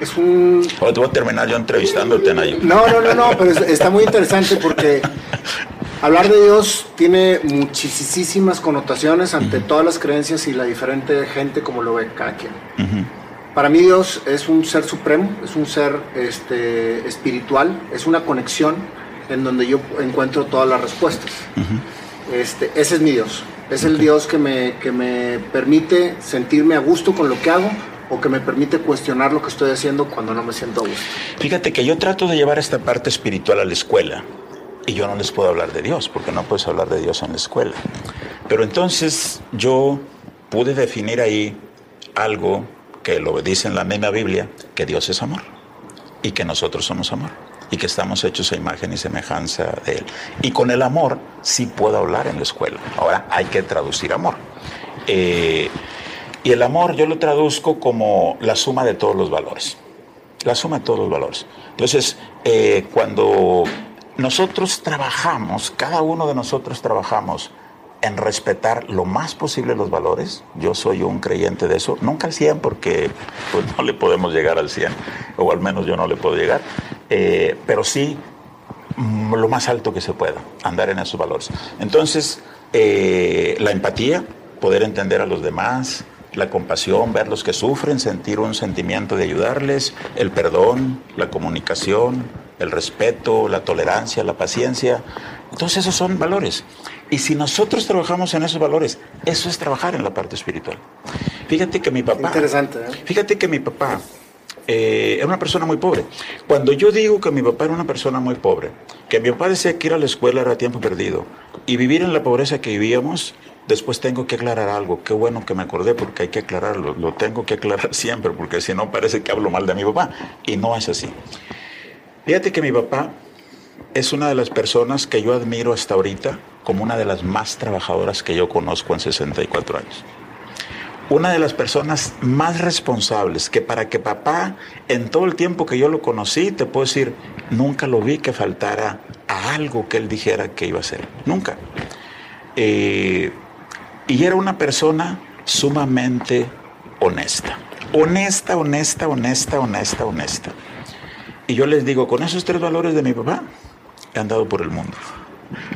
Speaker 1: Es un...
Speaker 2: O te voy a terminar yo entrevistándote, Nayo.
Speaker 1: No, no, no, no, pero está muy interesante porque hablar de Dios tiene muchísimas connotaciones ante todas las creencias y la diferente gente como lo ve cada quien. Para mí Dios es un ser supremo, es un ser este, espiritual, es una conexión en donde yo encuentro todas las respuestas. este, ese es mi Dios, es el Dios que me, que me permite sentirme a gusto con lo que hago, o que me permite cuestionar lo que estoy haciendo cuando no me siento a gusto.
Speaker 2: Fíjate que yo trato de llevar esta parte espiritual a la escuela y yo no les puedo hablar de Dios porque no puedes hablar de Dios en la escuela. Pero entonces yo pude definir ahí algo que lo dice en la misma Biblia, que Dios es amor y que nosotros somos amor y que estamos hechos a imagen y semejanza de Él. Y con el amor sí puedo hablar en la escuela. Ahora hay que traducir amor. Eh, y el amor yo lo traduzco como la suma de todos los valores. La suma de todos los valores. Entonces, eh, cuando nosotros trabajamos, cada uno de nosotros trabajamos en respetar lo más posible los valores, yo soy un creyente de eso, nunca al 100 porque pues, no le podemos llegar al 100, o al menos yo no le puedo llegar, eh, pero sí mm, lo más alto que se pueda, andar en esos valores. Entonces, eh, la empatía, poder entender a los demás, la compasión, ver los que sufren, sentir un sentimiento de ayudarles, el perdón, la comunicación, el respeto, la tolerancia, la paciencia. Entonces esos son valores. Y si nosotros trabajamos en esos valores, eso es trabajar en la parte espiritual. Fíjate que mi papá...
Speaker 1: Interesante. ¿eh?
Speaker 2: Fíjate que mi papá eh, era una persona muy pobre. Cuando yo digo que mi papá era una persona muy pobre, que mi papá decía que ir a la escuela era tiempo perdido y vivir en la pobreza que vivíamos, Después tengo que aclarar algo. Qué bueno que me acordé porque hay que aclararlo. Lo tengo que aclarar siempre porque si no parece que hablo mal de mi papá. Y no es así. Fíjate que mi papá es una de las personas que yo admiro hasta ahorita como una de las más trabajadoras que yo conozco en 64 años. Una de las personas más responsables que para que papá, en todo el tiempo que yo lo conocí, te puedo decir, nunca lo vi que faltara a algo que él dijera que iba a hacer. Nunca. Eh, y era una persona sumamente honesta. Honesta, honesta, honesta, honesta, honesta. Y yo les digo, con esos tres valores de mi papá, he andado por el mundo.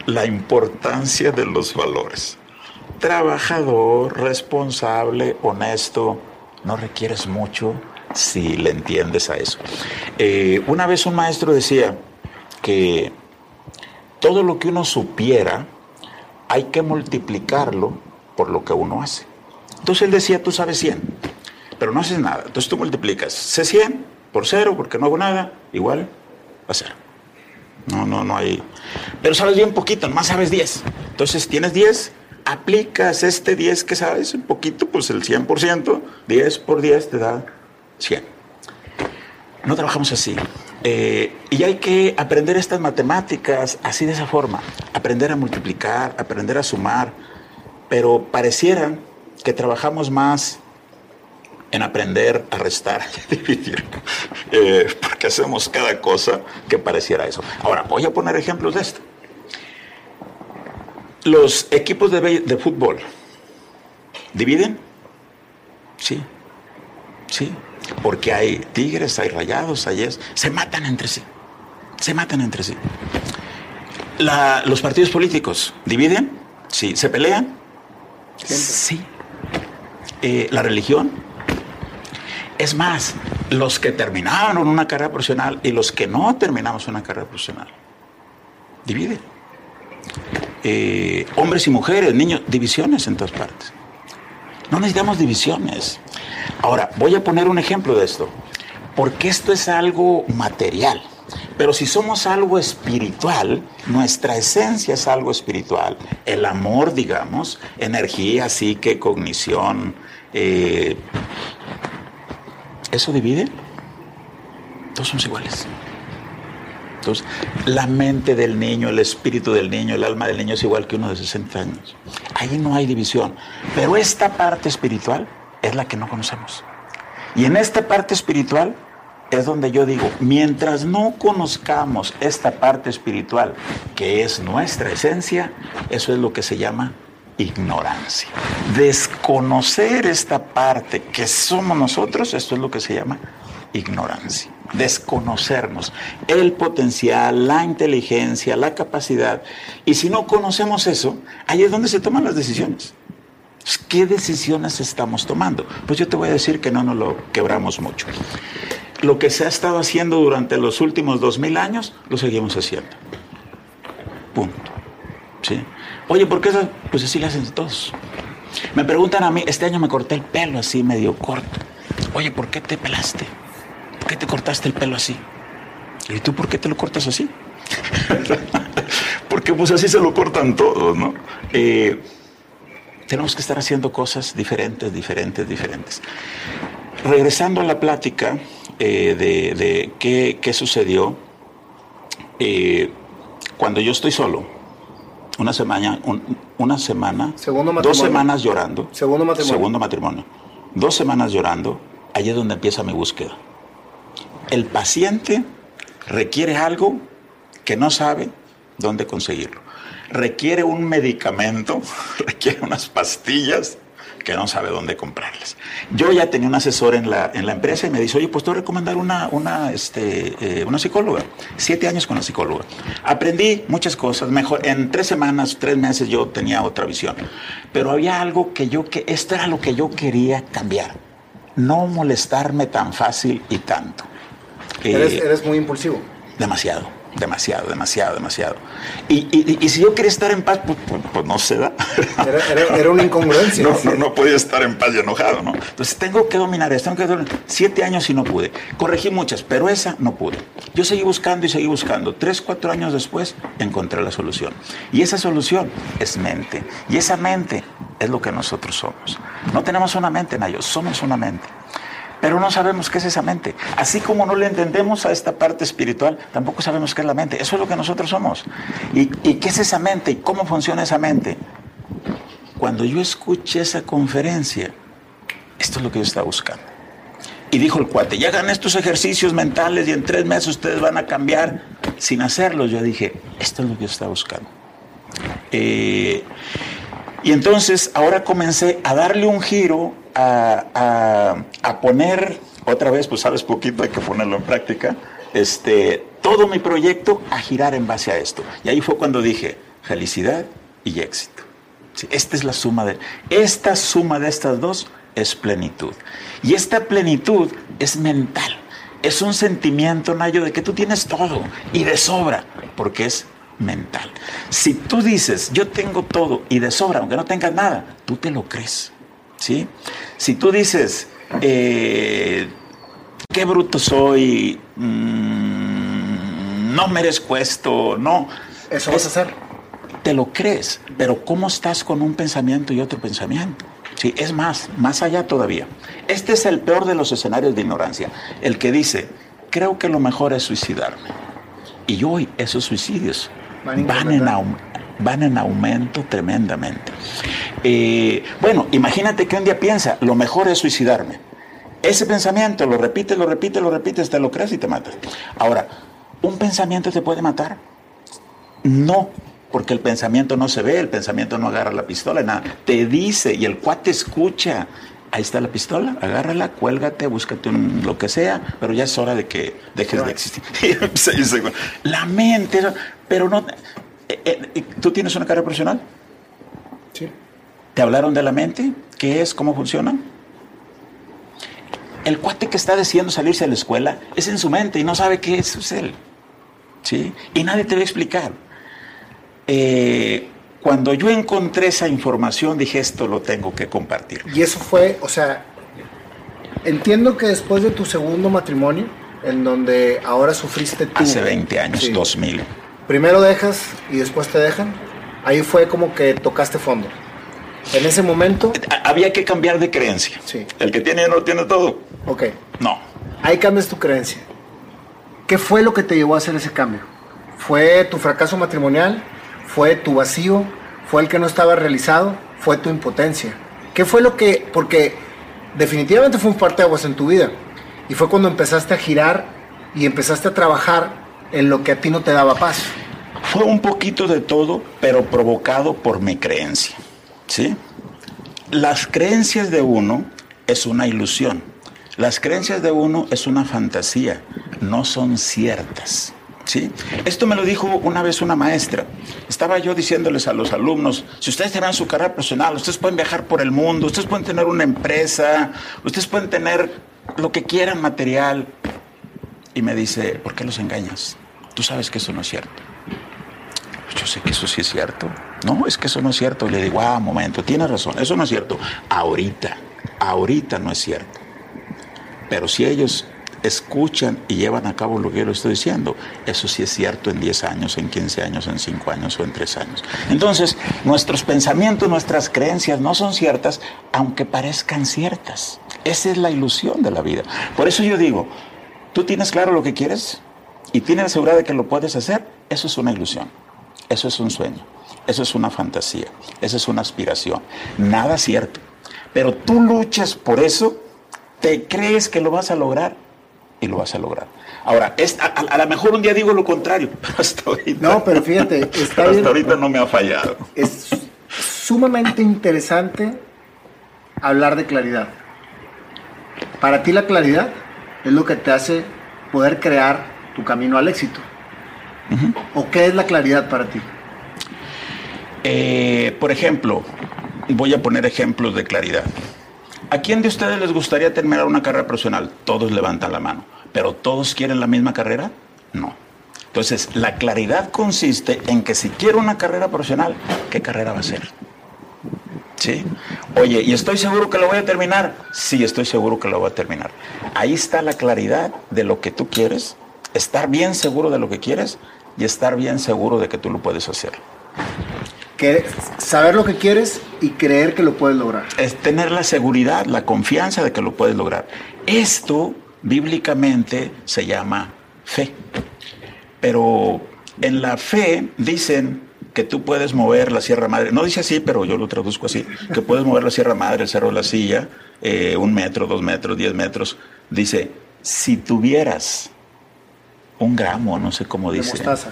Speaker 2: La importancia de los valores. Trabajador, responsable, honesto, no requieres mucho si le entiendes a eso. Eh, una vez un maestro decía que todo lo que uno supiera hay que multiplicarlo por lo que uno hace. Entonces él decía, tú sabes 100, pero no haces nada. Entonces tú multiplicas, sé 100 por cero porque no hago nada, igual a cero. No, no, no hay. Pero sabes bien poquito, nomás sabes 10. Entonces tienes 10, aplicas este 10 que sabes, un poquito, pues el 100%, 10 por 10 te da 100. No trabajamos así. Eh, y hay que aprender estas matemáticas así de esa forma. Aprender a multiplicar, aprender a sumar. Pero pareciera que trabajamos más en aprender a restar y dividir. Eh, porque hacemos cada cosa que pareciera eso. Ahora, voy a poner ejemplos de esto. Los equipos de, de fútbol dividen. Sí, sí, porque hay tigres, hay rayados, hay eso. Se matan entre sí. Se matan entre sí. los partidos políticos dividen. Sí. ¿Se pelean? Sí. Eh, la religión. Es más, los que terminaron una carrera profesional y los que no terminamos una carrera profesional dividen. Eh, hombres y mujeres, niños, divisiones en todas partes. No necesitamos divisiones. Ahora, voy a poner un ejemplo de esto, porque esto es algo material. Pero si somos algo espiritual, nuestra esencia es algo espiritual. El amor, digamos, energía, psique, cognición. Eh, ¿Eso divide? Todos somos iguales. Entonces, la mente del niño, el espíritu del niño, el alma del niño es igual que uno de 60 años. Ahí no hay división. Pero esta parte espiritual es la que no conocemos. Y en esta parte espiritual es donde yo digo, mientras no conozcamos esta parte espiritual, que es nuestra esencia, eso es lo que se llama ignorancia. Desconocer esta parte que somos nosotros, esto es lo que se llama ignorancia. Desconocernos el potencial, la inteligencia, la capacidad. Y si no conocemos eso, ahí es donde se toman las decisiones. ¿Qué decisiones estamos tomando? Pues yo te voy a decir que no nos lo quebramos mucho. Lo que se ha estado haciendo durante los últimos dos mil años, lo seguimos haciendo. Punto. ¿Sí? Oye, ¿por qué eso? Pues así lo hacen todos. Me preguntan a mí, este año me corté el pelo así medio corto. Oye, ¿por qué te pelaste? ¿Por qué te cortaste el pelo así? ¿Y tú por qué te lo cortas así? Porque pues así se lo cortan todos, ¿no? Eh, tenemos que estar haciendo cosas diferentes, diferentes, diferentes. Regresando a la plática eh, de, qué, sucedió, eh, cuando yo estoy solo, una semana, una semana, dos semanas llorando,
Speaker 1: segundo matrimonio.
Speaker 2: segundo matrimonio, dos semanas llorando, allí es donde empieza mi búsqueda. El paciente requiere algo que no sabe dónde conseguirlo requiere un medicamento, requiere unas pastillas que no sabe dónde comprarlas. Yo ya tenía un asesor en la, en la empresa y me dice, oye, pues te voy a recomendar una, una, este, eh, una psicóloga. Siete años con la psicóloga. Aprendí muchas cosas. Mejor, en tres semanas, tres meses yo tenía otra visión. Pero había algo que yo, que esto era lo que yo quería cambiar. No molestarme tan fácil y tanto.
Speaker 1: eres, eh, eres muy impulsivo.
Speaker 2: Demasiado demasiado, demasiado, demasiado. Y, y, si yo quería estar en paz, pues, pues, pues no se da.
Speaker 1: Era, una incongruencia.
Speaker 2: no, no, podía estar en paz y enojado, ¿no? Entonces tengo que dominar esto. Tengo que dominar. Siete años y no pude. Corregí muchas, pero esa no pude. Yo seguí buscando y seguí buscando. Tres, cuatro años después encontré la solución. Y esa solución es mente. Y esa mente es lo que nosotros somos. No tenemos una mente, Nayo, somos una mente pero no sabemos qué es esa mente. Así como no le entendemos a esta parte espiritual, tampoco sabemos qué es la mente. Eso es lo que nosotros somos. ¿Y, qué es esa mente? ¿Y cómo funciona esa mente? Cuando yo escuché esa conferencia, esto es lo que yo estaba buscando. Y dijo el cuate, ya hagan estos ejercicios mentales y en tres meses ustedes van a cambiar sin hacerlos. Yo dije, esto es lo que yo estaba buscando. Eh, y entonces ahora comencé a darle un giro a, poner, otra vez, pues sabes poquito, hay que ponerlo en práctica, este, todo mi proyecto a girar en base a esto. Y ahí fue cuando dije, felicidad y éxito. esta es la suma de, esta suma de estas dos es plenitud. Y esta plenitud es mental. Es un sentimiento, Nayo, de que tú tienes todo y de sobra, porque es mental. Si tú dices, yo tengo todo y de sobra, aunque no tengas nada, tú te lo crees. ¿sí? Si tú dices, eh, qué bruto soy, mm, no merezco esto, no.
Speaker 1: Eso vas a hacer.
Speaker 2: Te lo crees, pero ¿cómo estás con un pensamiento y otro pensamiento? Sí, es más, más allá todavía. Este es el peor de los escenarios de ignorancia. El que dice, creo que lo mejor es suicidarme. Y hoy esos suicidios
Speaker 1: Van
Speaker 2: en, van en aumento tremendamente. Eh, bueno, imagínate que un día piensa, lo mejor es suicidarme. Ese pensamiento lo repites, lo repites, lo repites, te lo crees y te matas. Ahora, ¿un pensamiento te puede matar? No, porque el pensamiento no se ve, el pensamiento no agarra la pistola, nada. Te dice y el cuate escucha. Ahí está la pistola, agárrala, cuélgate, búscate un, lo que sea, pero ya es hora de que dejes de existir. La mente, pero no. eh, eh, ¿Tú tienes una carrera profesional?
Speaker 1: Sí.
Speaker 2: ¿Te hablaron de la mente? ¿Qué es? ¿Cómo funciona? El cuate que está decidiendo salirse de la escuela es en su mente y no sabe qué es, es él. ¿Sí? Y nadie te va a explicar. Eh, cuando yo encontré esa información, dije, esto lo tengo que compartir.
Speaker 1: Y eso fue, o sea, entiendo que después de tu segundo matrimonio, en donde ahora sufriste tú.
Speaker 2: Hace 20 años,
Speaker 1: Sí.
Speaker 2: 2000.
Speaker 1: Primero dejas y después te dejan. Ahí fue como que tocaste fondo. En ese momento,
Speaker 2: Ha- Había que cambiar de creencia.
Speaker 1: Sí.
Speaker 2: El que tiene no tiene todo.
Speaker 1: ok,
Speaker 2: No.
Speaker 1: ahí cambias tu creencia. ¿Qué fue lo que te llevó a hacer ese cambio? ¿Fue tu fracaso matrimonial? ¿Fue tu vacío? ¿Fue el que no estaba realizado? ¿Fue tu impotencia? ¿Qué fue lo que.? Porque definitivamente fue un parteaguas en tu vida. Y fue cuando empezaste a girar y empezaste a trabajar en lo que a ti no te daba paz.
Speaker 2: Fue un poquito de todo, pero provocado por mi creencia. ¿Sí? Las creencias de uno es una ilusión. Las creencias de uno es una fantasía, no son ciertas. ¿Sí? Esto me lo dijo una vez una maestra. Estaba yo diciéndoles a los alumnos, si ustedes tienen su carrera profesional, ustedes pueden viajar por el mundo, ustedes pueden tener una empresa, ustedes pueden tener lo que quieran material. Y me dice, ¿por qué los engañas? Tú sabes que eso no es cierto. Pues Yo sé que eso sí es cierto. No, es que eso no es cierto. Le digo, ah, momento, tienes razón, eso no es cierto. Ahorita, ahorita no es cierto. Pero si ellos escuchan y llevan a cabo lo que yo les estoy diciendo, eso sí es cierto en 10 años, en 15 años, en 5 años o en 3 años. Entonces, nuestros pensamientos, nuestras creencias no son ciertas, aunque parezcan ciertas. Esa es la ilusión de la vida. Por eso yo digo, ¿tú tienes claro lo que quieres? ¿Y tienes la seguridad de que lo puedes hacer? Eso es una ilusión. Eso es un sueño. Eso es una fantasía. Eso es una aspiración. Nada cierto. Pero tú luchas por eso, te crees que lo vas a lograr y lo vas a lograr. Ahora, es, a, a- a lo mejor un día digo lo contrario, pero hasta ahorita,
Speaker 1: No, pero fíjate, está bien.
Speaker 2: hasta ahorita no me ha fallado.
Speaker 1: Es sumamente interesante hablar de claridad. Para ti la claridad es lo que te hace poder crear tu camino al éxito. ¿O qué es la claridad para ti?
Speaker 2: Eh, por ejemplo, voy a poner ejemplos de claridad. ¿A quién de ustedes les gustaría terminar una carrera profesional? Todos levantan la mano. ¿Pero todos quieren la misma carrera? No. Entonces, la claridad consiste en que si quiero una carrera profesional, ¿qué carrera va a ser? ¿Sí? Oye, ¿y estoy seguro que lo voy a terminar? Sí, estoy seguro que lo voy a terminar. Ahí está la claridad de lo que tú quieres, estar bien seguro de lo que quieres y estar bien seguro de que tú lo puedes hacer.
Speaker 1: Que saber lo que quieres y creer que lo puedes lograr.
Speaker 2: es tener la seguridad, la confianza de que lo puedes lograr. Esto bíblicamente se llama fe. Pero en la fe dicen que tú puedes mover la Sierra Madre. No dice así, pero yo lo traduzco así. Que puedes mover la Sierra Madre, el Cerro de la Silla, eh, un metro, dos metros, diez metros. Dice, si tuvieras un gramo, no sé cómo
Speaker 1: De
Speaker 2: dice.
Speaker 1: mostaza.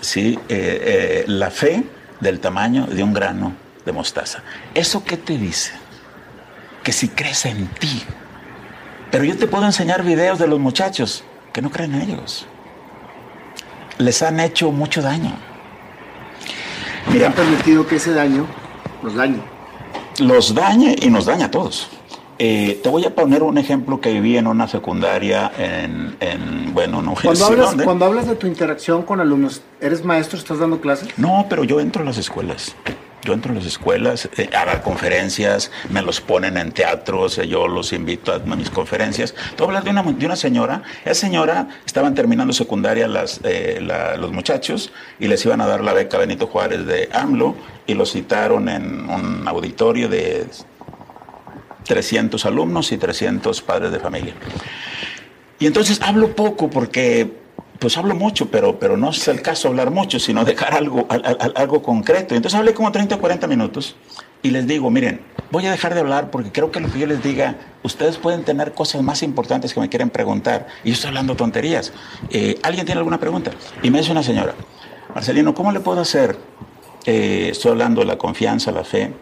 Speaker 2: Sí, eh, eh, la fe del tamaño de un grano de mostaza. ¿Eso qué te dice? Que si crees en ti. Pero yo te puedo enseñar videos de los muchachos que no creen en ellos. Les han hecho mucho daño.
Speaker 1: Y han permitido que ese daño los dañe.
Speaker 2: los dañe y nos daña a todos. Eh, te voy a poner un ejemplo que viví en una secundaria en, en bueno, no
Speaker 1: Cuando hablas,
Speaker 2: dónde.
Speaker 1: cuando hablas de tu interacción con alumnos, ¿eres maestro? ¿Estás dando clases?
Speaker 2: No, pero yo entro a las escuelas. Yo entro a las escuelas eh, a dar conferencias, me los ponen en teatros, eh, yo los invito a, mis conferencias. Tú hablas de una, de una señora, esa señora estaban terminando secundaria las, eh, los muchachos y les iban a dar la beca Benito Juárez de AMLO y lo citaron en un auditorio de 300 alumnos y 300 padres de familia. Y entonces hablo poco porque pues hablo mucho, pero, pero no es el caso hablar mucho, sino dejar algo, algo concreto. Entonces hablé como 30 o 40 minutos y les digo, miren, voy a dejar de hablar porque creo que lo que yo les diga, ustedes pueden tener cosas más importantes que me quieren preguntar. Y yo estoy hablando tonterías. Eh, ¿Alguien tiene alguna pregunta? Y me dice una señora, Marcelino, ¿cómo le puedo hacer? Eh, estoy hablando de la confianza, la fe,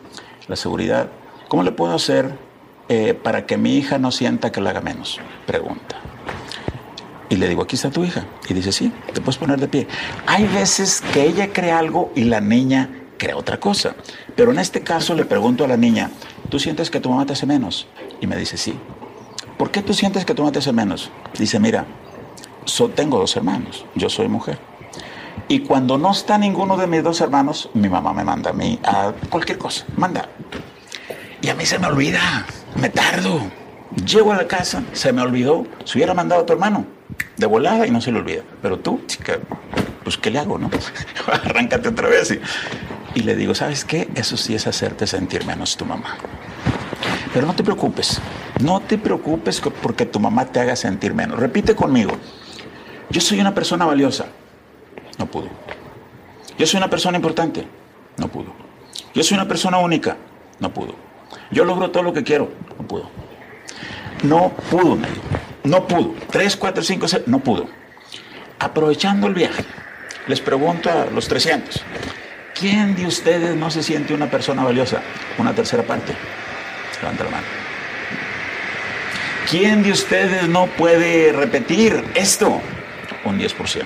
Speaker 2: la seguridad. ¿Cómo le puedo hacer eh, para que mi hija no sienta que la haga menos? Pregunta. Y le digo, aquí está tu hija. Y dice, sí, te puedes poner de pie. Hay veces que ella cree algo y la niña cree otra cosa. Pero en este caso le pregunto a la niña, ¿tú sientes que tu mamá te hace menos? Y me dice, sí. ¿Por qué tú sientes que tu mamá te hace menos? Dice, mira, tengo dos hermanos, yo soy mujer. Y cuando no está ninguno de mis dos hermanos, mi mamá me manda a mí a cualquier cosa, manda. Y a mí se me olvida, me tardo. Llego a la casa, se me olvidó, se hubiera mandado a tu hermano de volada y no se le olvida. Pero tú, chica, pues ¿qué le hago, no? Arráncate otra vez. Y, le digo, ¿sabes qué? Eso sí es hacerte sentir menos tu mamá. Pero no te preocupes, no te preocupes porque tu mamá te haga sentir menos. Repite conmigo, yo soy una persona valiosa. No pudo. Yo soy una persona importante. No pudo. Yo soy una persona única. No pudo. Yo logro todo lo que quiero. No pudo. No pudo, me no pudo. Tres, cuatro, cinco, seis, no pudo. Aprovechando el viaje, les pregunto a los 300, ¿quién de ustedes no se siente una persona valiosa? Una tercera parte. Levanta la mano. ¿Quién de ustedes no puede repetir esto? Un 10%.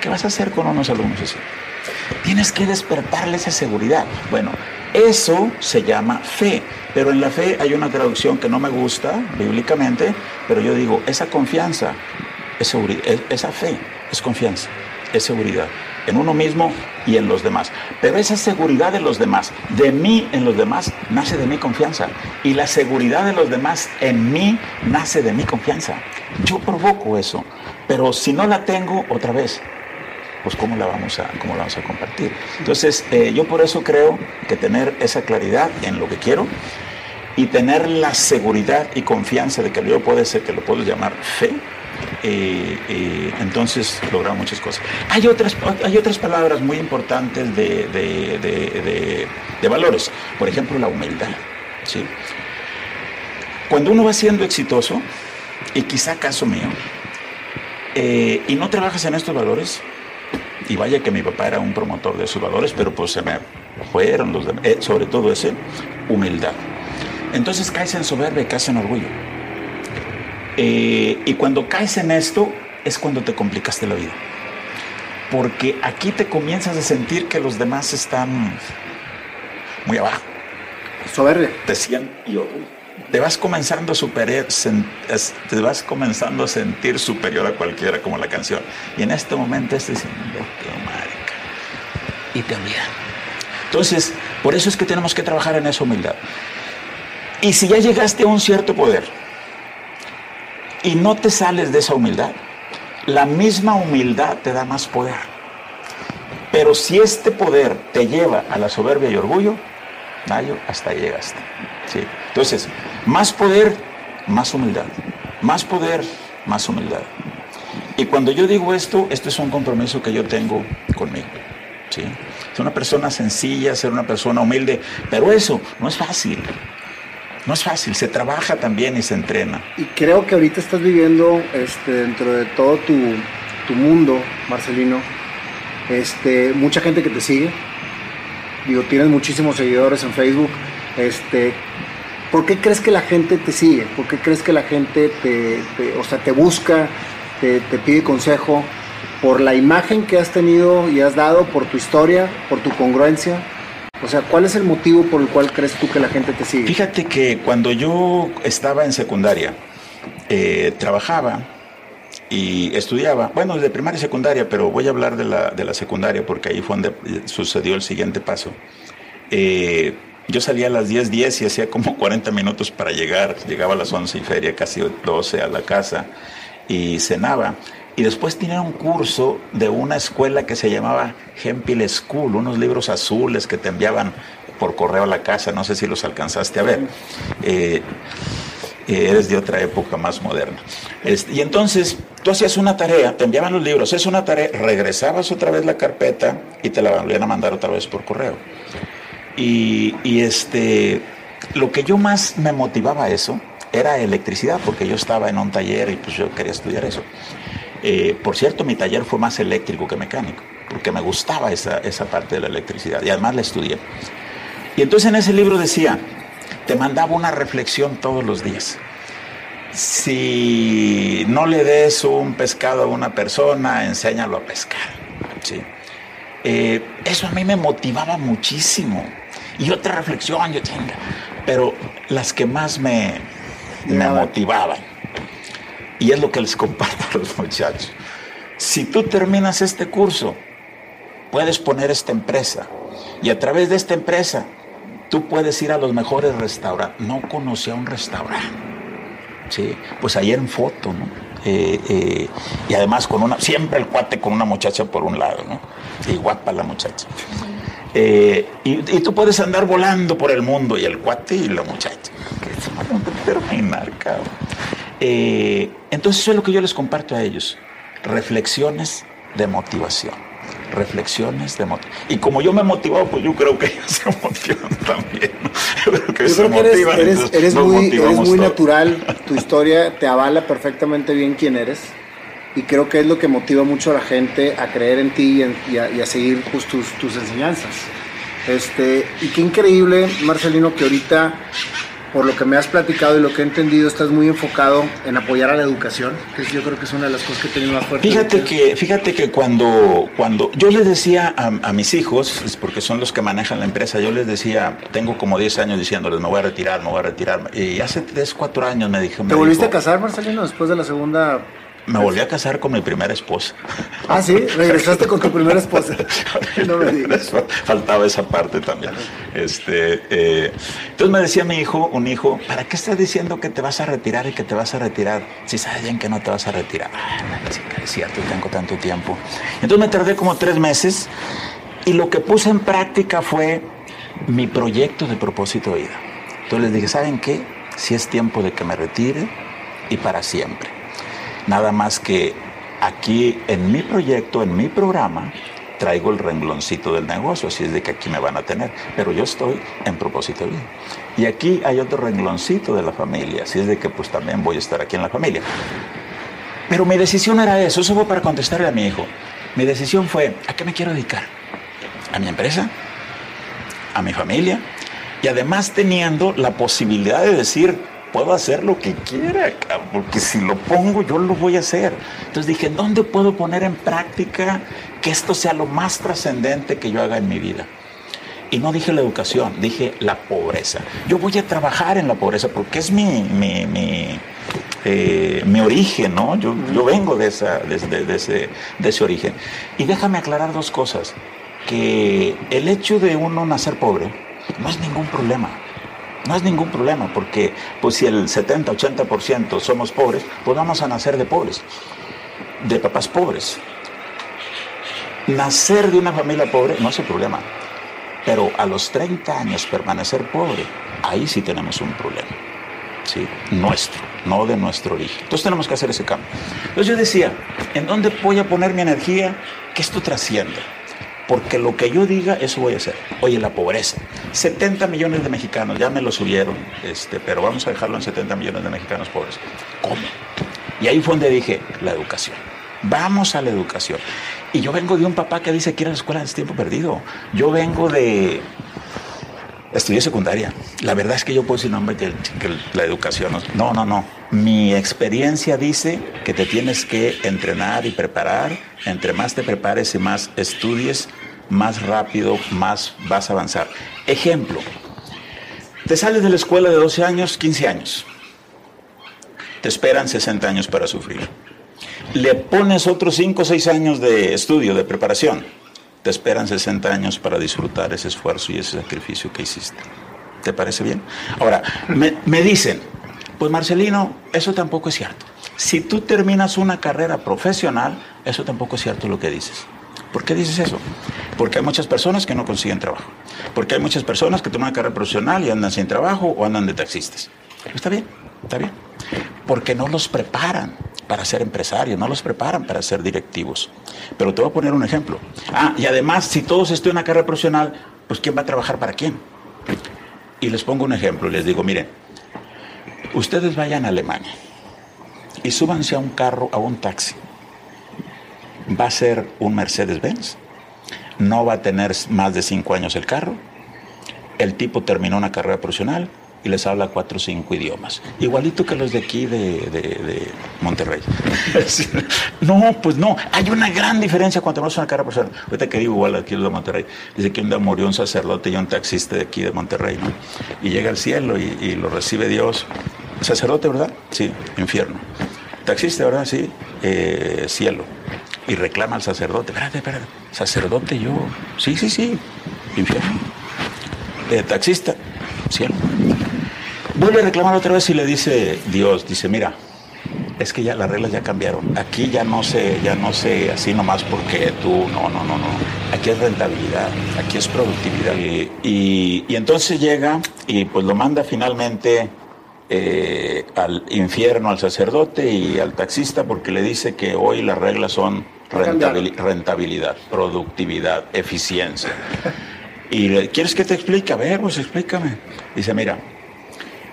Speaker 2: ¿Qué vas a hacer con unos alumnos así? Tienes que despertarles esa seguridad. Bueno, eso se llama fe. Pero en la fe hay una traducción que no me gusta bíblicamente, pero yo digo, esa confianza, es seguridad, esa fe es confianza, es seguridad en uno mismo y en los demás. Pero esa seguridad de los demás, de mí en los demás, nace de mi confianza. Y la seguridad de los demás en mí nace de mi confianza. Yo provoco eso. Pero si no la tengo, otra vez, pues cómo la vamos a, cómo la vamos a compartir. Entonces, eh, yo por eso creo que tener esa claridad en lo que quiero y tener la seguridad y confianza de que yo puede ser que lo puedo llamar fe, eh, eh, entonces lograr muchas cosas. Hay otras, hay otras palabras muy importantes de, de, valores, por ejemplo la humildad. ¿sí? Cuando uno va siendo exitoso, y quizá caso mío, y no trabajas en estos valores, y vaya que mi papá era un promotor de valores, pero pues se me fueron los demás, eh, sobre todo ese, humildad. Entonces caes en soberbia y caes en orgullo. Eh, y cuando caes en esto es cuando te complicaste la vida. Porque aquí te comienzas a sentir que los demás están muy abajo.
Speaker 1: Soberbia.
Speaker 2: Te sientes te vas comenzando a superar, te vas comenzando a sentir superior a cualquiera como la canción. Y en este momento estás diciendo. Y te olvidas. Entonces, por eso es que tenemos que trabajar en esa humildad. Y si ya llegaste a un cierto poder y no te sales de esa humildad, la misma humildad te da más poder. Pero si este poder te lleva a la soberbia y orgullo, Nayo, hasta llegaste. ¿sí? Entonces, más poder, más humildad. Más poder, más humildad. Y cuando yo digo esto, esto es un compromiso que yo tengo conmigo. Ser una persona sencilla, ser una persona humilde, pero eso no es fácil. No es fácil, se trabaja también y se entrena.
Speaker 1: Y creo que ahorita estás viviendo este, dentro de todo tu, tu mundo, Marcelino, este, mucha gente que te sigue, digo, tienes muchísimos seguidores en Facebook, este, ¿por qué crees que la gente te sigue? ¿Por qué crees que la gente te, o sea, te busca, te, pide consejo? ¿Por la imagen que has tenido y has dado, por tu historia, por tu congruencia? O sea, ¿cuál es el motivo por el cual crees tú que la gente te sigue?
Speaker 2: Fíjate que cuando yo estaba en secundaria, eh, trabajaba y estudiaba, bueno, de primaria y secundaria, pero voy a hablar de la, de la secundaria porque ahí fue donde sucedió el siguiente paso. Eh, yo salía a las 10:10 10 y hacía como 40 minutos para llegar. Llegaba a las 11 y feria, casi 12 a la casa y cenaba. Y después tenía un curso de una escuela que se llamaba Hempel School, unos libros azules que te enviaban por correo a la casa, no sé si los alcanzaste a ver. Eh, eh, eres de otra época más moderna. Este, y entonces tú hacías una tarea, te enviaban los libros, es una tarea, regresabas otra vez la carpeta y te la volvían a mandar otra vez por correo. Y, este, lo que yo más me motivaba a eso era electricidad, porque yo estaba en un taller y pues yo quería estudiar eso. Eh, por cierto, mi taller fue más eléctrico que mecánico, porque me gustaba esa, esa parte de la electricidad y además la estudié. Y entonces en ese libro decía, te mandaba una reflexión todos los días. Si no le des un pescado a una persona, enséñalo a pescar. ¿sí? Eh, eso a mí me motivaba muchísimo. Y otra reflexión, yo tengo, pero las que más me, me motivaban, y es lo que les comparto a los muchachos, si tú terminas este curso, puedes poner esta empresa, y a través de esta empresa, tú puedes ir a los mejores restaurantes. No conocía un restaurante. ¿sí? Pues ahí en foto, ¿no? Eh, eh, y además con una, siempre el cuate con una muchacha por un lado, ¿no? Y guapa la muchacha. Eh, y, tú puedes andar volando por el mundo y el cuate y la muchacha. Que se a terminar, cabrón. Eh, entonces eso es lo que yo les comparto a ellos. Reflexiones de motivación. Reflexiones de motivación. Y como yo me he motivado, pues yo creo que ellos se motivan también.
Speaker 1: Yo creo que, eres, muy, eres muy natural, tu historia te avala perfectamente bien quién eres y creo que es lo que motiva mucho a la gente a creer en ti y, a, seguir pues, tus, tus, enseñanzas. Este, y qué increíble, Marcelino, que ahorita, por lo que me has platicado y lo que he entendido, estás muy enfocado en apoyar a la educación, que yo creo que es una de las cosas que he tenido más fuerte.
Speaker 2: Fíjate que, fíjate que cuando, cuando yo les decía a, mis hijos, porque son los que manejan la empresa, yo les decía, tengo como 10 años diciéndoles, me voy a retirar, me voy a retirar. Y hace 3, 4 años me dije...
Speaker 1: ¿Te volviste a casar, Marcelino, después de la segunda
Speaker 2: me volví a casar con mi primera esposa.
Speaker 1: Ah, sí, regresaste con tu primera esposa. No me digas.
Speaker 2: Faltaba esa parte también. Este, eh, entonces me decía mi hijo, un hijo, ¿para qué estás diciendo que te vas a retirar y que te vas a retirar si sabes bien que no te vas a retirar? Ah, chica, es cierto, tengo tanto tiempo. Entonces me tardé como tres meses y lo que puse en práctica fue mi proyecto de propósito de vida. Entonces les dije, ¿saben qué? Si es tiempo de que me retire y para siempre. Nada más que aquí en mi proyecto, en mi programa, traigo el rengloncito del negocio, así es de que aquí me van a tener, pero yo estoy en propósito bien. Y aquí hay otro rengloncito de la familia, así es de que pues también voy a estar aquí en la familia. Pero mi decisión era eso, eso fue para contestarle a mi hijo. Mi decisión fue, ¿a qué me quiero dedicar? ¿A mi empresa? ¿A mi familia? Y además teniendo la posibilidad de decir, puedo hacer lo que quiera, porque si lo pongo yo lo voy a hacer. Entonces dije, ¿dónde puedo poner en práctica que esto sea lo más trascendente que yo haga en mi vida? Y no dije la educación, dije la pobreza. Yo voy a trabajar en la pobreza porque es mi, mi, mi, eh, origen, ¿no? Yo, yo vengo de, esa, de, de, ese, de ese origen. Y déjame aclarar dos cosas. Que el hecho de uno nacer pobre no es ningún problema. No es ningún problema, porque pues si el 70-80% somos pobres, pues vamos a nacer de pobres, de papás pobres. Nacer de una familia pobre no es el problema, pero a los 30 años permanecer pobre, ahí sí tenemos un problema. ¿sí? Nuestro, no de nuestro origen. Entonces tenemos que hacer ese cambio. Entonces yo decía, ¿en dónde voy a poner mi energía? Que esto trascienda porque lo que yo diga, eso voy a hacer. Oye, la pobreza. 70 millones de mexicanos, ya me lo subieron, este, pero vamos a dejarlo en 70 millones de mexicanos pobres. ¿Cómo? Y ahí fue donde dije, la educación. Vamos a la educación. Y yo vengo de un papá que dice que ir a la escuela es tiempo perdido. Yo vengo de... Estudié secundaria. La verdad es que yo puedo decir, no, que, que la educación... No, no, no. Mi experiencia dice que te tienes que entrenar y preparar. Entre más te prepares y más estudies, más rápido, más vas a avanzar. Ejemplo, te sales de la escuela de 12 años, 15 años. Te esperan 60 años para sufrir. le pones otros 5 o 6 años de estudio, de preparación, te esperan 60 años para disfrutar ese esfuerzo y ese sacrificio que hiciste. ¿Te parece bien? Ahora, me, me dicen, pues Marcelino, eso tampoco es cierto. Si tú terminas una carrera profesional, eso tampoco es cierto lo que dices. ¿Por qué dices eso? Porque hay muchas personas que no consiguen trabajo. Porque hay muchas personas que toman una carrera profesional y andan sin trabajo o andan de taxistas. Está bien, está bien. Porque no los preparan para ser empresarios, no los preparan para ser directivos. Pero te voy a poner un ejemplo. Ah, y además, si todos estudian una carrera profesional, pues ¿quién va a trabajar para quién? Y les pongo un ejemplo, les digo, miren, ustedes vayan a Alemania y súbanse a un carro, a un taxi. Va a ser un Mercedes-Benz, no va a tener más de cinco años el carro, el tipo terminó una carrera profesional, y les habla cuatro o cinco idiomas. Igualito que los de aquí de, de, Monterrey. no, pues no. Hay una gran diferencia cuando tenemos una cara personal. Ahorita que digo igual aquí los de Monterrey. Dice que un día murió un sacerdote y un taxista de aquí de Monterrey, ¿no? Y llega al cielo y, lo recibe Dios. Sacerdote, ¿verdad? Sí, infierno. Taxista, ¿verdad? Sí, eh, cielo. Y reclama al sacerdote. Espérate, espérate. Sacerdote yo. Sí, sí, sí. Infierno. Eh, taxista, cielo. Vuelve a reclamar otra vez y le dice Dios, dice, mira, es que ya las reglas ya cambiaron. Aquí ya no sé, ya no sé así nomás porque tú, no, no, no, no. Aquí es rentabilidad, aquí es productividad. Y, entonces llega y pues lo manda finalmente eh, al infierno al sacerdote y al taxista porque le dice que hoy las reglas son rentabilidad, productividad, eficiencia. Y ¿quieres que te explique? A ver, pues explícame. Dice, mira,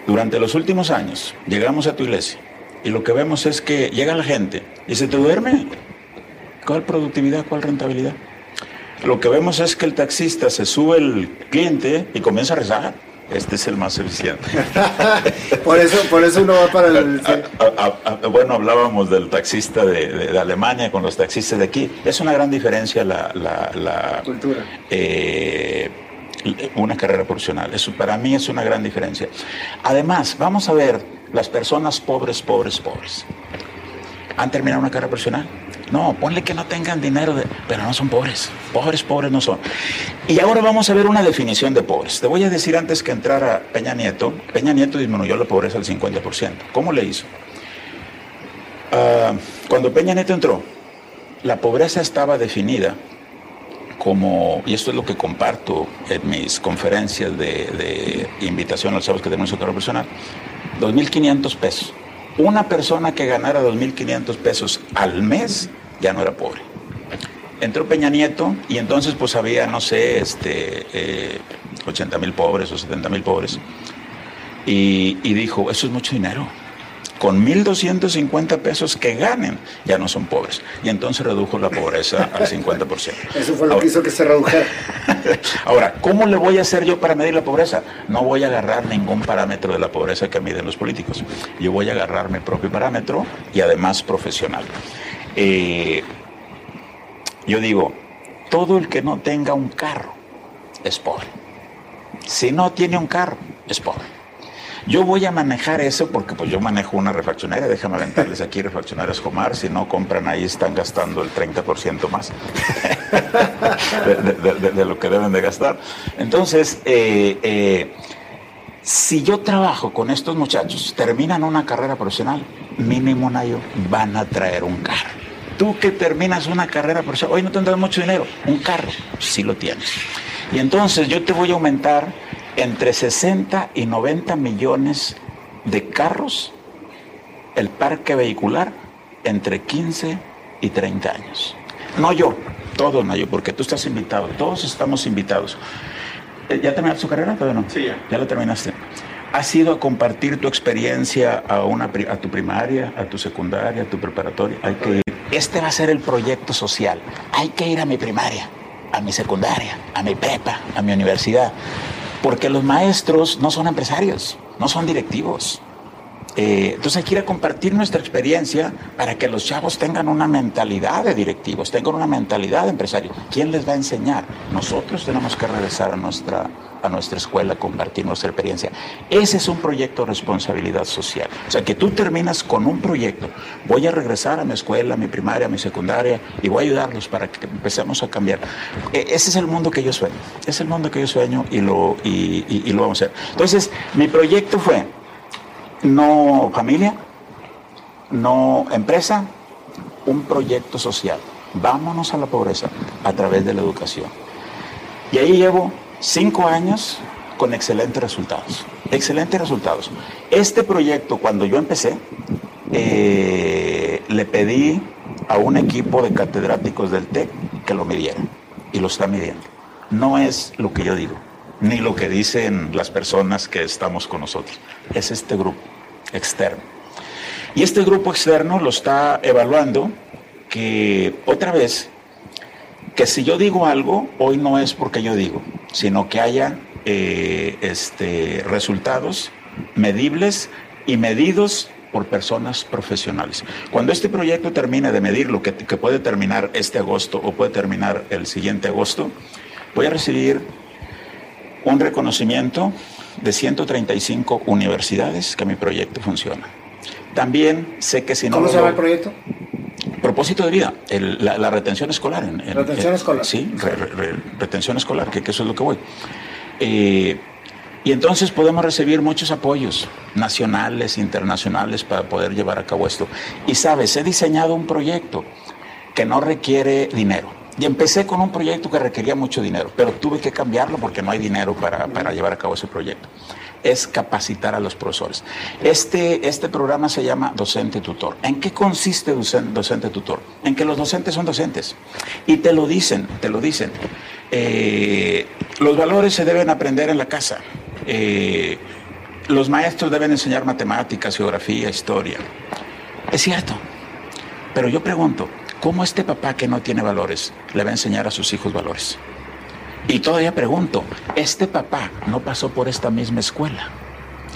Speaker 2: durante los últimos años llegamos a tu iglesia y lo que vemos es que llega la gente y se te duerme. ¿Cuál productividad? ¿Cuál rentabilidad? Lo que vemos es que el taxista se sube el cliente y comienza a rezar. Este es el más eficiente.
Speaker 1: por eso, por eso uno va para el.
Speaker 2: bueno, hablábamos del taxista de, Alemania con los taxistas de aquí. Es una gran diferencia la, la,
Speaker 1: cultura.
Speaker 2: Eh, una carrera profesional. Eso para mí es una gran diferencia. Además, vamos a ver las personas pobres, pobres, pobres. ¿Han terminado una carrera profesional? No, ponle que no tengan dinero, pero no son pobres. Pobres, pobres no son. Y ahora vamos a ver una definición de pobres. Te voy a decir antes que entrara Peña Nieto, Peña Nieto disminuyó la pobreza al 50%. ¿Cómo le hizo? Ah, cuando Peña Nieto entró, la pobreza estaba definida como, y esto es lo que comparto en mis conferencias de, invitación a los sábados que tenemos en personal, 2.500 pesos. Una persona que ganara 2.500 pesos al mes ya no era pobre. Entró Peña Nieto y entonces pues había, no sé, este, eh, 80 mil pobres o 70 mil pobres. Y dijo, eso es mucho dinero con 1.250 pesos que ganen, ya no son pobres. Y entonces redujo la pobreza al 50%.
Speaker 1: Eso fue lo que hizo que se redujera.
Speaker 2: Ahora, ¿cómo le voy a hacer yo para medir la pobreza? No voy a agarrar ningún parámetro de la pobreza que miden los políticos. Yo voy a agarrar mi propio parámetro y además profesional. Eh, yo digo, todo el que no tenga un carro es pobre. Si no tiene un carro, es pobre. Yo voy a manejar eso porque pues yo manejo una refaccionaria, déjame aventarles aquí refaccionarias Comar, si no compran ahí están gastando el 30% más de, lo que deben de gastar. Entonces, eh, eh, si yo trabajo con estos muchachos, terminan una carrera profesional, mínimo un año van a traer un carro. Tú que terminas una carrera profesional, hoy no tendrás mucho dinero, un carro, sí lo tienes. Y entonces yo te voy a aumentar entre 60 y 90 millones de carros el parque vehicular entre 15 y 30 años. No yo, todos no yo, porque tú estás invitado, todos estamos invitados. Eh, ¿Ya terminaste su carrera? Todavía no.
Speaker 1: Sí, ya.
Speaker 2: Ya la terminaste. ¿Has ido a compartir tu experiencia a, una, a tu primaria, a tu secundaria, a tu preparatoria? Hay que ir. Este va a ser el proyecto social. Hay que ir a mi primaria, a mi secundaria, a mi prepa, a mi universidad. Porque los maestros no son empresarios, no son directivos. Eh, entonces hay que a compartir nuestra experiencia para que los chavos tengan una mentalidad de directivos, tengan una mentalidad de empresarios. ¿Quién les va a enseñar? Nosotros tenemos que regresar a nuestra, a nuestra escuela compartir nuestra experiencia. Ese es un proyecto de responsabilidad social. O sea, que tú terminas con un proyecto. Voy a regresar a mi escuela, a mi primaria, a mi secundaria y voy a ayudarlos para que empecemos a cambiar. E, ese es el mundo que yo sueño. Es el mundo que yo sueño y lo, y lo vamos a hacer. Entonces, mi proyecto fue no familia, no empresa, un proyecto social. Vámonos a la pobreza a través de la educación. Y ahí llevo cinco años con excelentes resultados. Excelentes resultados. Este proyecto, cuando yo empecé, eh, le pedí a un equipo de catedráticos del TEC que lo midiera. Y lo está midiendo. No es lo que yo digo ni lo que dicen las personas que estamos con nosotros. Es este grupo externo. Y este grupo externo lo está evaluando que otra vez, que si yo digo algo, hoy no es porque yo digo, sino que haya eh, este, resultados medibles y medidos por personas profesionales. Cuando este proyecto termine de medir lo que, que puede terminar este agosto o puede terminar el siguiente agosto, voy a recibir un reconocimiento de 135 universidades que mi proyecto funciona. También sé que si no...
Speaker 1: ¿Cómo se llama el proyecto?
Speaker 2: Propósito de vida, la, retención escolar. En,
Speaker 1: retención escolar.
Speaker 2: Sí, retención escolar, que, eso es lo que voy. Eh, y entonces podemos recibir muchos apoyos nacionales, internacionales para poder llevar a cabo esto. Y sabes, he diseñado un proyecto que no requiere dinero y empecé con un proyecto que requería mucho dinero, pero tuve que cambiarlo porque no hay dinero para, llevar a cabo ese proyecto. Es capacitar a los profesores. Este, este programa se llama Docente Tutor. ¿En qué consiste Docente, Tutor? En que los docentes son docentes. Y te lo dicen, te lo dicen. Eh, los valores se deben aprender en la casa. Eh, los maestros deben enseñar matemáticas, geografía, historia. Es cierto. Pero yo pregunto, ¿Cómo este papá que no tiene valores le va a enseñar a sus hijos valores? Y todavía pregunto, ¿este papá no pasó por esta misma escuela?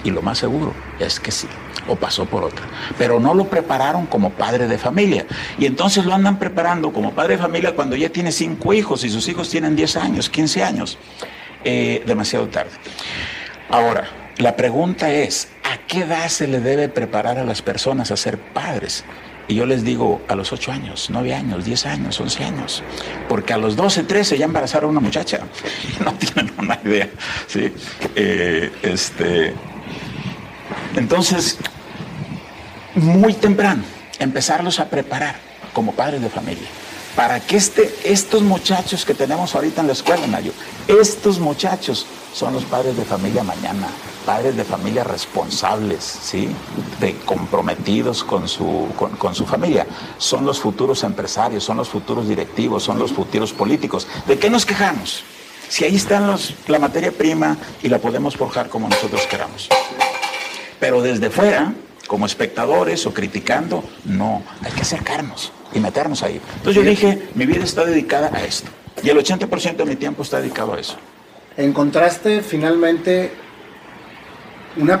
Speaker 2: Y lo más seguro es que sí, o pasó por otra. Pero no lo prepararon como padre de familia. Y entonces lo andan preparando como padre de familia cuando ya tiene cinco hijos y sus hijos tienen 10 años, 15 años. Eh, demasiado tarde. Ahora, la pregunta es, ¿a qué edad se le debe preparar a las personas a ser padres? Y yo les digo a los 8 años, 9 años, 10 años, 11 años, porque a los 12, 13 ya embarazaron a una muchacha no tienen una idea. ¿sí? Eh, este, entonces, muy temprano, empezarlos a preparar como padres de familia para que este, estos muchachos que tenemos ahorita en la escuela, Nayo, estos muchachos son los padres de familia mañana, padres de familia responsables, ¿sí? De comprometidos con su, con, su familia. Son los futuros empresarios, son los futuros directivos, son los futuros políticos. ¿De qué nos quejamos? Si ahí están los, la materia prima y la podemos forjar como nosotros queramos. Pero desde fuera, como espectadores o criticando, no, hay que acercarnos y meternos ahí. Entonces yo dije, mi vida está dedicada a esto. Y el 80% de mi tiempo está dedicado a eso.
Speaker 1: Encontraste finalmente una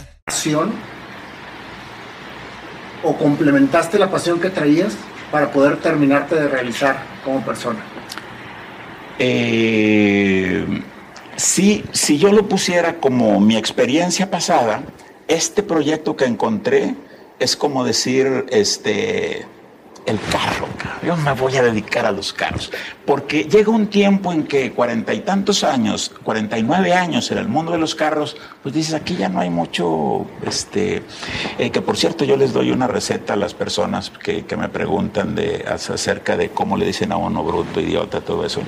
Speaker 1: O complementaste la pasión que traías para poder terminarte de realizar como persona?
Speaker 2: Eh, sí, si yo lo pusiera como mi experiencia pasada, este proyecto que encontré es como decir, este, el carro. Yo me voy a dedicar a los carros. Porque llega un tiempo en que cuarenta y tantos años, cuarenta y nueve años en el mundo de los carros, pues dices, aquí ya no hay mucho, este, eh, que por cierto yo les doy una receta a las personas que, me preguntan de, acerca de cómo le dicen a uno bruto, idiota, todo eso.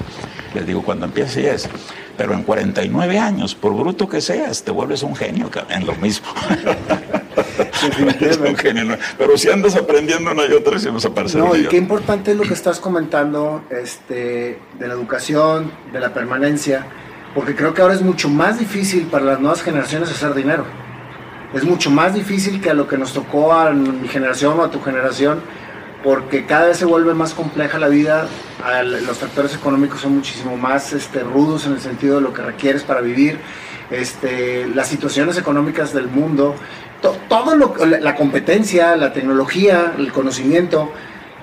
Speaker 2: Les digo, cuando empiece es, pero en 49 años, por bruto que seas, te vuelves un genio en lo mismo. Pero si andas aprendiendo una y otra, si vas a parecer.
Speaker 1: No, y qué importante es lo que estás comentando este, de la educación, de la permanencia, porque creo que ahora es mucho más difícil para las nuevas generaciones hacer dinero. Es mucho más difícil que a lo que nos tocó a mi generación o a tu generación, porque cada vez se vuelve más compleja la vida, los factores económicos son muchísimo más este, rudos en el sentido de lo que requieres para vivir este, las situaciones económicas del mundo, todo lo, la competencia, la tecnología, el conocimiento.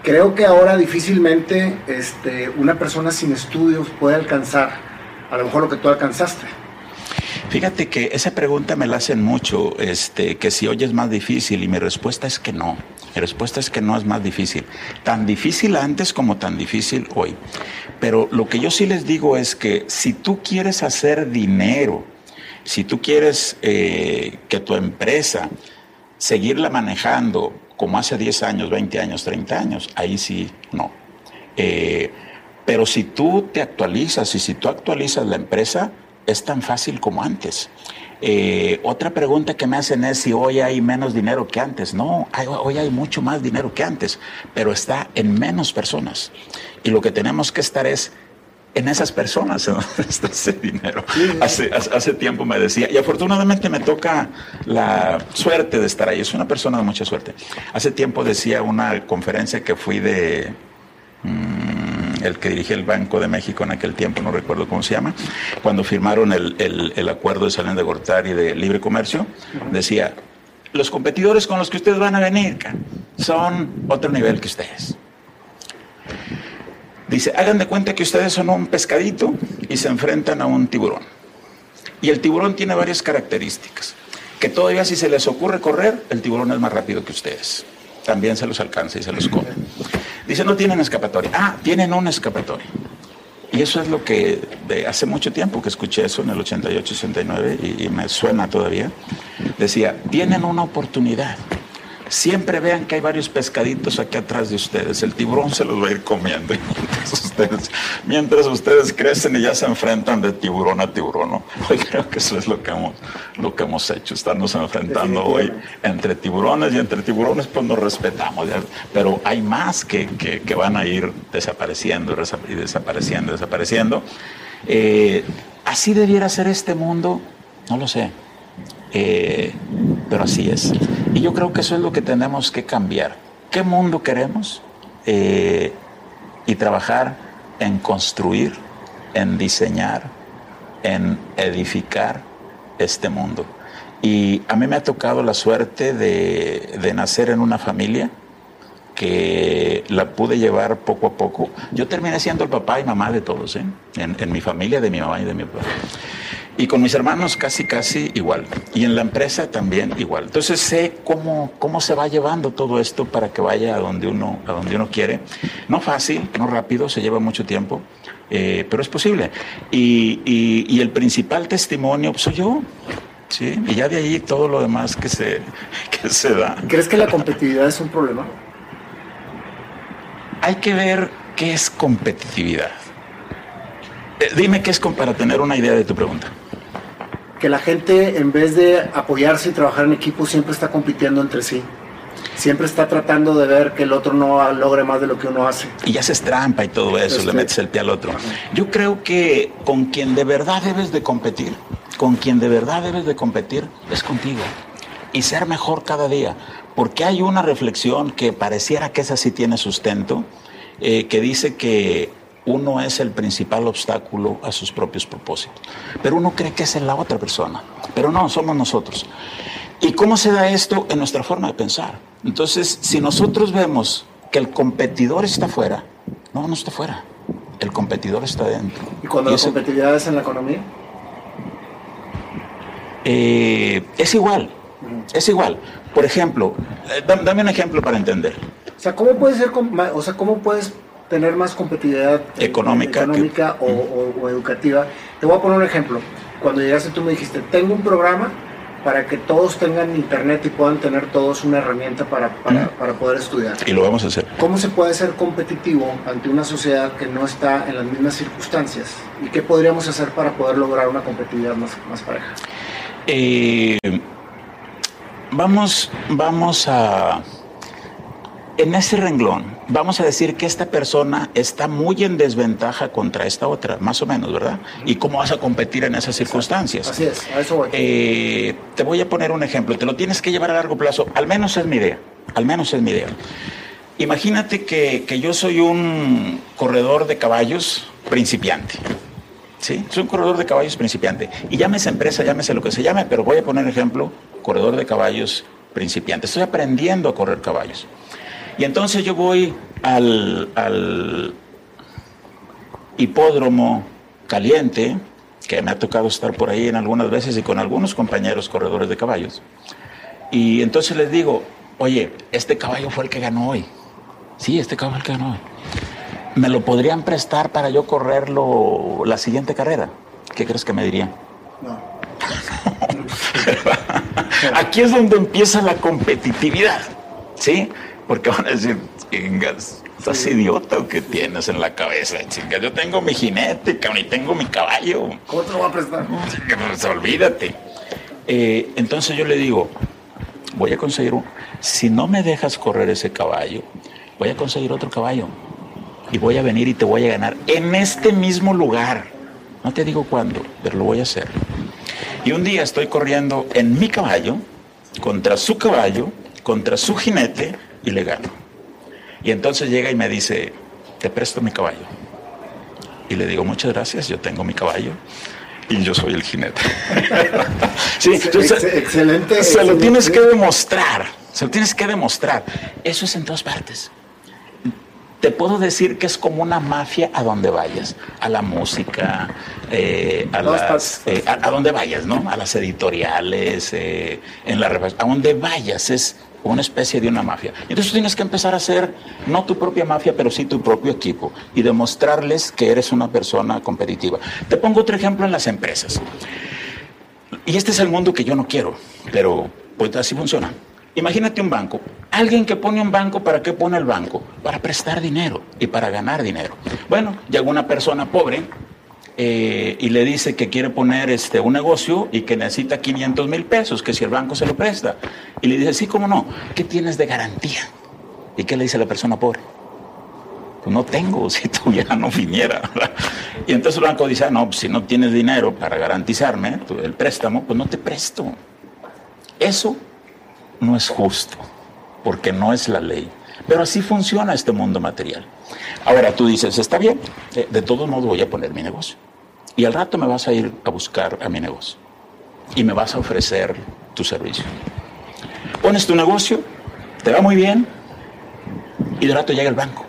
Speaker 1: Creo que ahora difícilmente este, una persona sin estudios puede alcanzar a lo mejor lo que tú alcanzaste.
Speaker 2: Fíjate que esa pregunta me la hacen mucho, este, que si hoy es más difícil y mi respuesta es que no. Mi respuesta es que no es más difícil. Tan difícil antes como tan difícil hoy. Pero lo que yo sí les digo es que si tú quieres hacer dinero, si tú quieres eh, que tu empresa seguirla manejando como hace 10 años, 20 años, 30 años, ahí sí, no. Eh, pero si tú te actualizas y si tú actualizas la empresa, es tan fácil como antes. Eh, otra pregunta que me hacen es si hoy hay menos dinero que antes. No, hoy hay mucho más dinero que antes, pero está en menos personas. Y lo que tenemos que estar es en esas personas en donde está ese dinero. Hace, hace, tiempo me decía, y afortunadamente me toca la suerte de estar ahí, es una persona de mucha suerte. Hace tiempo decía una conferencia que fui de mm, el que dirigía el Banco de México en aquel tiempo, no recuerdo cómo se llama, cuando firmaron el, el, el acuerdo de Salén de Gortari de libre comercio, decía, los competidores con los que ustedes van a venir son otro nivel que ustedes. Dice, hagan de cuenta que ustedes son un pescadito y se enfrentan a un tiburón. Y el tiburón tiene varias características. Que todavía si se les ocurre correr, el tiburón es más rápido que ustedes. También se los alcanza y se los come. Dice, no tienen escapatoria. Ah, tienen una escapatoria. Y eso es lo que de hace mucho tiempo que escuché eso en el 88, 89 y, y me suena todavía. Decía, tienen una oportunidad siempre vean que hay varios pescaditos aquí atrás de ustedes. El tiburón se los va a ir comiendo. Mientras ustedes, crecen y ya se enfrentan de tiburón a tiburón. ¿no? creo que eso es lo que hemos, lo que hemos hecho, estarnos enfrentando hoy entre tiburones y entre tiburones pues nos respetamos. Pero hay más que, que, van a ir desapareciendo y desapareciendo, desapareciendo. Eh, ¿Así debiera ser este mundo? No lo sé. Eh, pero así es. Y yo creo que eso es lo que tenemos que cambiar. ¿Qué mundo queremos? Eh, y trabajar en construir, en diseñar, en edificar este mundo. Y a mí me ha tocado la suerte de, nacer en una familia que la pude llevar poco a poco. Yo terminé siendo el papá y mamá de todos, ¿eh? en, en mi familia, de mi mamá y de mi papá. Y con mis hermanos casi, casi igual. Y en la empresa también igual. Entonces sé cómo, cómo se va llevando todo esto para que vaya a donde uno, a donde uno quiere. No fácil, no rápido, se lleva mucho tiempo, eh, pero es posible. Y, y, el principal testimonio pues, soy yo. ¿sí? Y ya de ahí todo lo demás que se, que se da.
Speaker 1: ¿Crees que la competitividad es un problema?
Speaker 2: Hay que ver qué es competitividad. Eh, dime qué es para tener una idea de tu pregunta.
Speaker 1: Que la gente en vez de apoyarse y trabajar en equipo siempre está compitiendo entre sí. Siempre está tratando de ver que el otro no logre más de lo que uno hace.
Speaker 2: Y ya se trampa y todo eso, le este, metes el pie al otro. Yo creo que con quien de verdad debes de competir, con quien de verdad debes de competir es contigo. Y ser mejor cada día. Porque hay una reflexión que pareciera que esa sí tiene sustento, eh, que dice que uno es el principal obstáculo a sus propios propósitos. Pero uno cree que es la otra persona. Pero no, somos nosotros. ¿Y cómo se da esto en nuestra forma de pensar? Entonces, si nosotros vemos que el competidor está fuera, no, no está fuera. El competidor está dentro.
Speaker 1: ¿Y cuando la competitividad es en la economía?
Speaker 2: Eh, es igual. Es igual. Por ejemplo, eh, dame un ejemplo para entender.
Speaker 1: O sea, ¿cómo puede ser, o sea, cómo puedes tener más competitividad
Speaker 2: económica,
Speaker 1: económica o, educativa. Te voy a poner un ejemplo. Cuando llegaste tú me dijiste, tengo un programa para que todos tengan internet y puedan tener todos una herramienta para, para, poder estudiar.
Speaker 2: Y lo vamos a hacer.
Speaker 1: ¿Cómo se puede ser competitivo ante una sociedad que no está en las mismas circunstancias? ¿Y qué podríamos hacer para poder lograr una competitividad más, más pareja?
Speaker 2: Eh, vamos, vamos a... En ese renglón, vamos a decir que esta persona está muy en desventaja contra esta otra, más o menos, ¿verdad? ¿Y cómo vas a competir en esas circunstancias?
Speaker 1: Así es, a eso voy.
Speaker 2: Eh, te voy a poner un ejemplo, te lo tienes que llevar a largo plazo, al menos es mi idea, al menos es mi idea. Imagínate que, que yo soy un corredor de caballos principiante. ¿sí? Soy un corredor de caballos principiante. Y llámese empresa, llámese lo que se llame, pero voy a poner ejemplo, corredor de caballos principiante. Estoy aprendiendo a correr caballos. Y entonces yo voy al, al hipódromo caliente, que me ha tocado estar por ahí en algunas veces y con algunos compañeros corredores de caballos. Y entonces les digo, oye, este caballo fue el que ganó hoy. Sí, este caballo fue el que ganó hoy. ¿Me lo podrían prestar para yo correrlo la siguiente carrera? ¿Qué crees que me dirían?
Speaker 1: No.
Speaker 2: Aquí es donde empieza la competitividad, ¿sí? Porque van a decir, chingas, ¿estás idiota o qué tienes en la cabeza? Chingas, yo tengo mi jinete, cabrón, y tengo mi caballo.
Speaker 1: ¿Cómo te lo voy a prestar?
Speaker 2: Pues, olvídate. Eh, entonces yo le digo, voy a conseguir un... Si no me dejas correr ese caballo, voy a conseguir otro caballo. Y voy a venir y te voy a ganar en este mismo lugar. No te digo cuándo, pero lo voy a hacer. Y un día estoy corriendo en mi caballo, contra su caballo, contra su jinete, y le gano. Y entonces llega y me dice, te presto mi caballo. Y le digo, muchas gracias, yo tengo mi caballo y yo soy el jinete. sí, entonces,
Speaker 1: excelente.
Speaker 2: Se lo tienes que demostrar, se lo tienes que demostrar. Eso es en todas partes. Te puedo decir que es como una mafia a donde vayas, a la música, eh, a, las, eh, a, a donde vayas, ¿no? A las editoriales, eh, en la revista, a donde vayas es una especie de una mafia. Entonces tienes que empezar a hacer no tu propia mafia, pero sí tu propio equipo y demostrarles que eres una persona competitiva. Te pongo otro ejemplo en las empresas. Y este es el mundo que yo no quiero, pero pues así funciona. Imagínate un banco. Alguien que pone un banco, ¿para qué pone el banco? Para prestar dinero y para ganar dinero. Bueno, llega una persona pobre eh, y le dice que quiere poner este, un negocio y que necesita 500 mil pesos, que si el banco se lo presta. Y le dice, sí, cómo no, ¿qué tienes de garantía? ¿Y qué le dice la persona pobre? Pues no tengo, si tuviera no viniera. Y entonces el banco dice, ah, no, pues si no tienes dinero para garantizarme el préstamo, pues no te presto. Eso no es justo, porque no es la ley. Pero así funciona este mundo material. Ahora tú dices, está bien, de, de todos modos voy a poner mi negocio. Y al rato me vas a ir a buscar a mi negocio. Y me vas a ofrecer tu servicio. Pones tu negocio, te va muy bien, y de rato llega el banco.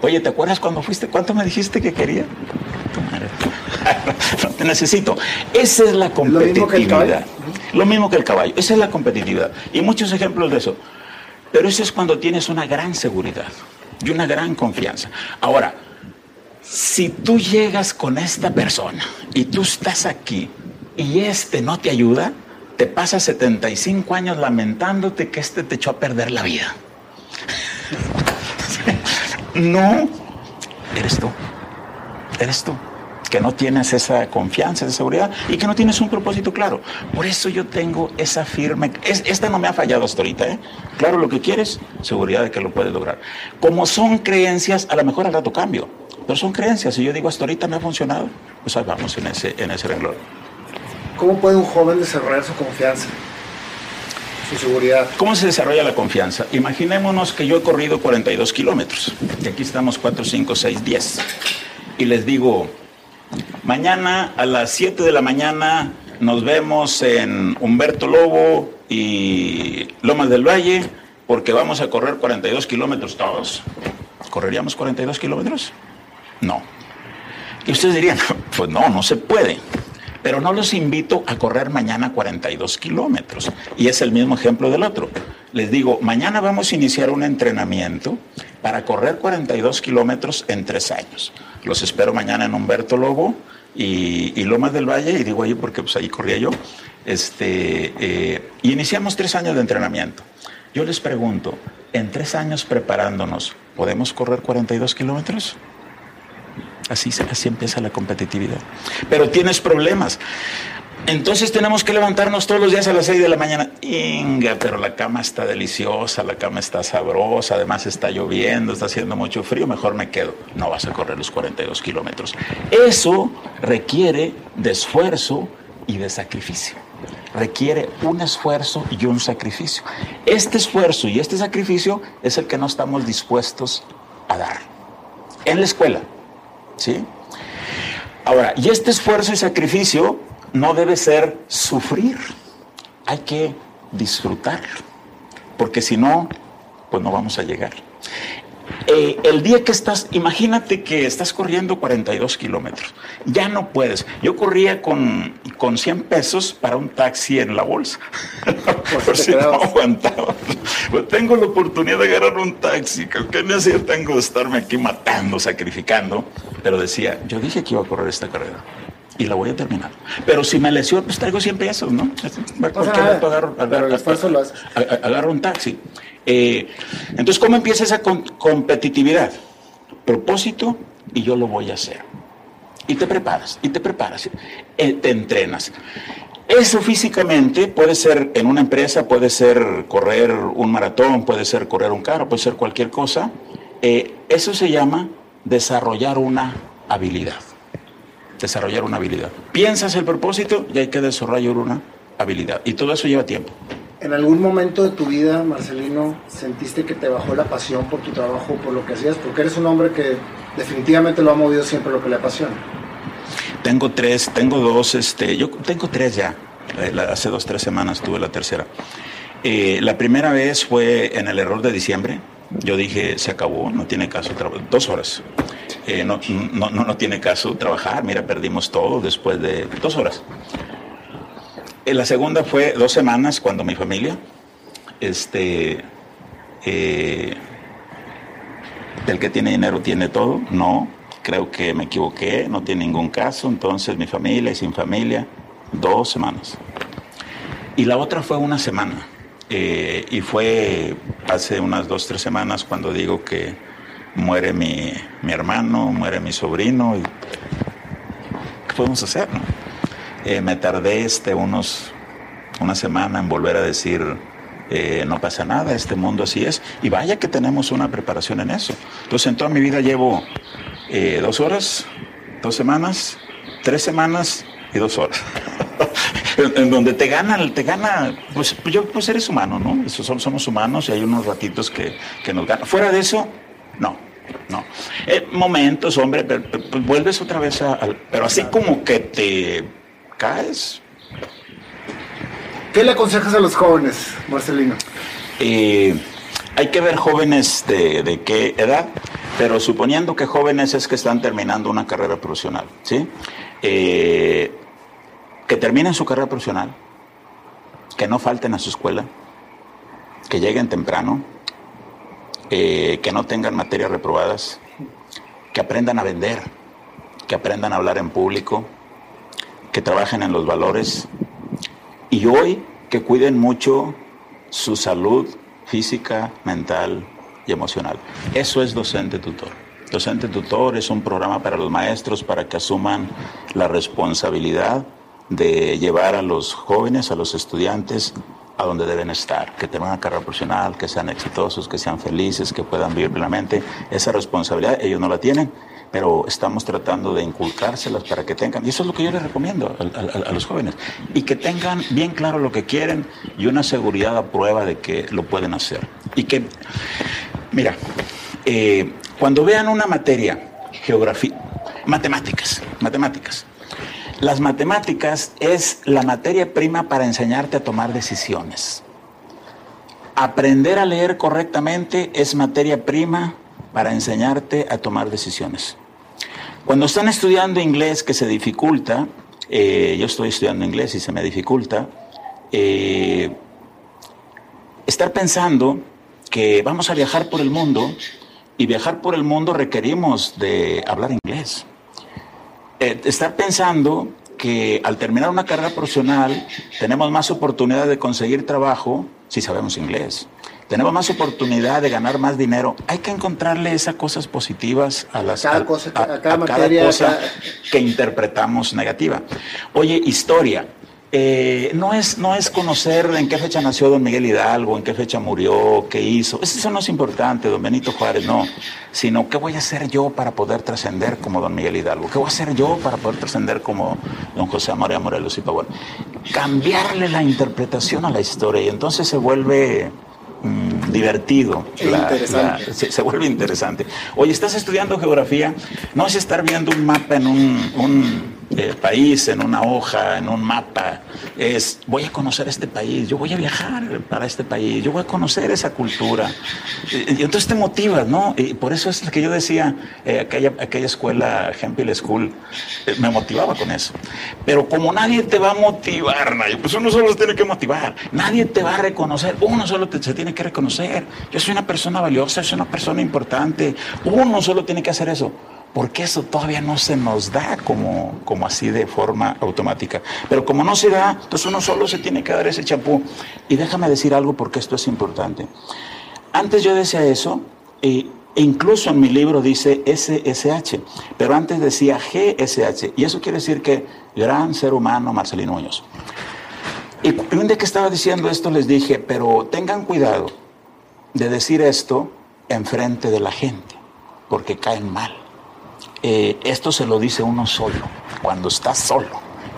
Speaker 2: Oye, ¿te acuerdas cuando fuiste? ¿Cuánto me dijiste que quería? No te necesito. Esa es la competitividad. Lo mismo que el caballo. Esa es la competitividad. Y muchos ejemplos de eso. Pero eso es cuando tienes una gran seguridad y una gran confianza. Ahora, si tú llegas con esta persona y tú estás aquí y este no te ayuda, te pasas 75 años lamentándote que este te echó a perder la vida. No, eres tú. Eres tú. Que no tienes esa confianza, esa seguridad y que no tienes un propósito claro. Por eso yo tengo esa firme. Es, esta no me ha fallado hasta ahorita, ¿eh? Claro, lo que quieres, seguridad de que lo puedes lograr. Como son creencias, a lo mejor al rato cambio. Pero son creencias. Y yo digo, hasta ahorita me ha funcionado. Pues ahí vamos en ese, en ese renglón.
Speaker 1: ¿Cómo puede un joven desarrollar su confianza? Su seguridad.
Speaker 2: ¿Cómo se desarrolla la confianza? Imaginémonos que yo he corrido 42 kilómetros. Y aquí estamos 4, 5, 6, 10. Y les digo, mañana a las 7 de la mañana nos vemos en Humberto Lobo y Lomas del Valle porque vamos a correr 42 kilómetros todos. ¿Correríamos 42 kilómetros? No. Y ustedes dirían, pues no, no se puede. Pero no los invito a correr mañana 42 kilómetros. Y es el mismo ejemplo del otro. Les digo, mañana vamos a iniciar un entrenamiento para correr 42 kilómetros en tres años. Los espero mañana en Humberto Lobo y, Lomas del Valle, y digo ahí porque pues, ahí corría yo. Este, eh, y iniciamos tres años de entrenamiento. Yo les pregunto, en tres años preparándonos, ¿podemos correr 42 kilómetros? Así, así empieza la competitividad. Pero tienes problemas. Entonces tenemos que levantarnos todos los días a las 6 de la mañana. Inga, pero la cama está deliciosa, la cama está sabrosa, además está lloviendo, está haciendo mucho frío, mejor me quedo. No vas a correr los 42 kilómetros. Eso requiere de esfuerzo y de sacrificio. Requiere un esfuerzo y un sacrificio. Este esfuerzo y este sacrificio es el que no estamos dispuestos a dar. En la escuela, ¿sí? Ahora, y este esfuerzo y sacrificio no debe ser sufrir, hay que disfrutarlo, porque si no, pues no vamos a llegar. Eh, el día que estás, imagínate que estás corriendo 42 kilómetros, ya no puedes. Yo corría con, con 100 pesos para un taxi en la bolsa, por si no aguantaba. Pues tengo la oportunidad de agarrar un taxi, que me hacía tengo de estarme aquí matando, sacrificando, pero decía, yo dije que iba a correr esta carrera y la voy a terminar. Pero si me lesiono, pues traigo 100 pesos, ¿no? agarro, agarro, un taxi. Eh, entonces, ¿cómo empieza esa competitividad? Propósito y yo lo voy a hacer. Y te preparas, y te preparas, eh, te entrenas. Eso físicamente puede ser en una empresa, puede ser correr un maratón, puede ser correr un carro, puede ser cualquier cosa. Eh, eso se llama desarrollar una habilidad desarrollar una habilidad. Piensas el propósito y hay que desarrollar una habilidad. Y todo eso lleva tiempo.
Speaker 1: ¿En algún momento de tu vida, Marcelino, sentiste que te bajó la pasión por tu trabajo, por lo que hacías? Porque eres un hombre que definitivamente lo ha movido siempre lo que le apasiona.
Speaker 2: Tengo tres, tengo dos, este, yo tengo tres ya. Eh, hace dos, tres semanas tuve la tercera. Eh, la primera vez fue en el error de diciembre. Yo dije, se acabó, no tiene caso, dos horas. Eh, no, no, no, tiene caso trabajar, mira, perdimos todo después de dos horas. Eh, la segunda fue dos semanas cuando mi familia, este, eh, el que tiene dinero tiene todo, no, creo que me equivoqué, no tiene ningún caso, entonces mi familia y sin familia, dos semanas. Y la otra fue una semana, y fue hace unas dos, tres semanas cuando digo que muere mi, hermano, muere mi sobrino. Y, ¿Qué podemos hacer? Eh, me tardé este, unos, una semana en volver a decir, eh, no pasa nada, este mundo así es. Y vaya que tenemos una preparación en eso. Entonces, en toda mi vida llevo eh, dos horas, dos semanas, tres semanas y dos horas. en, donde te gana, te gana, pues yo, pues eres humano, ¿no? Somos, somos humanos y hay unos ratitos que, que nos ganan. Fuera de eso, no, no. Eh, momentos, hombre, pero, pues vuelves otra vez a, Pero así como que te caes.
Speaker 1: ¿Qué le aconsejas a los jóvenes, Marcelino?
Speaker 2: Eh, hay que ver jóvenes de, qué edad, pero suponiendo que jóvenes es que están terminando una carrera profesional, ¿sí? Eh, que terminen su carrera profesional, que no falten a su escuela, que lleguen temprano, eh, que no tengan materias reprobadas, que aprendan a vender, que aprendan a hablar en público, que trabajen en los valores y hoy que cuiden mucho su salud física, mental y emocional. Eso es docente tutor. Docente tutor es un programa para los maestros para que asuman la responsabilidad de llevar a los jóvenes, a los estudiantes a donde deben estar, que tengan una carrera profesional, que sean exitosos, que sean felices, que puedan vivir plenamente. Esa responsabilidad ellos no la tienen, pero estamos tratando de inculcárselas para que tengan, y eso es lo que yo les recomiendo a, los jóvenes, y que tengan bien claro lo que quieren y una seguridad a prueba de que lo pueden hacer. Y que, mira, eh, cuando vean una materia, geografía, matemáticas, matemáticas, las matemáticas es la materia prima para enseñarte a tomar decisiones. Aprender a leer correctamente es materia prima para enseñarte a tomar decisiones. Cuando están estudiando inglés que se dificulta, eh, yo estoy estudiando inglés y se me dificulta, eh, estar pensando que vamos a viajar por el mundo y viajar por el mundo requerimos de hablar inglés. Eh, estar pensando que al terminar una carrera profesional tenemos más oportunidad de conseguir trabajo si sabemos inglés. Tenemos más oportunidad de ganar más dinero. Hay que encontrarle esas cosas positivas a las
Speaker 1: cada cosa, a, cada, materia,
Speaker 2: que interpretamos negativa. Oye, historia. eh, no, es, no es conocer en qué fecha nació don Miguel Hidalgo, en qué fecha murió, qué hizo. Eso no es importante, don Benito Juárez, no. Sino qué voy a hacer yo para poder trascender como don Miguel Hidalgo. ¿Qué voy a hacer yo para poder trascender como don José María Morelos y Pavón? Cambiarle la interpretación a la historia y entonces se vuelve mm, divertido. se, se, vuelve interesante. Oye, ¿estás estudiando geografía? No es estar viendo un mapa en un, un eh, país, en una hoja, en un mapa, es voy a conocer este país, yo voy a viajar para este país, yo voy a conocer esa cultura. Y, entonces te motivas, ¿no? Y por eso es que yo decía, eh, aquella, aquella escuela, Hempel School, eh, me motivaba con eso. Pero como nadie te va a motivar, nadie, pues uno solo se tiene que motivar, nadie te va a reconocer, uno solo te, se tiene que reconocer. Yo soy una persona valiosa, soy una persona importante, uno solo tiene que hacer eso porque eso todavía no se nos da como, como así de forma automática. Pero como no se da, entonces uno solo se tiene que dar ese champú. Y déjame decir algo porque esto es importante. Antes yo decía eso, e incluso en mi libro dice SSH, pero antes decía GSH. Y eso quiere decir que gran ser humano Marcelino Muñoz. Y un día que estaba diciendo esto les dije, pero tengan cuidado de decir esto enfrente de la gente, porque caen mal. Eh, esto se lo dice uno solo, cuando estás solo.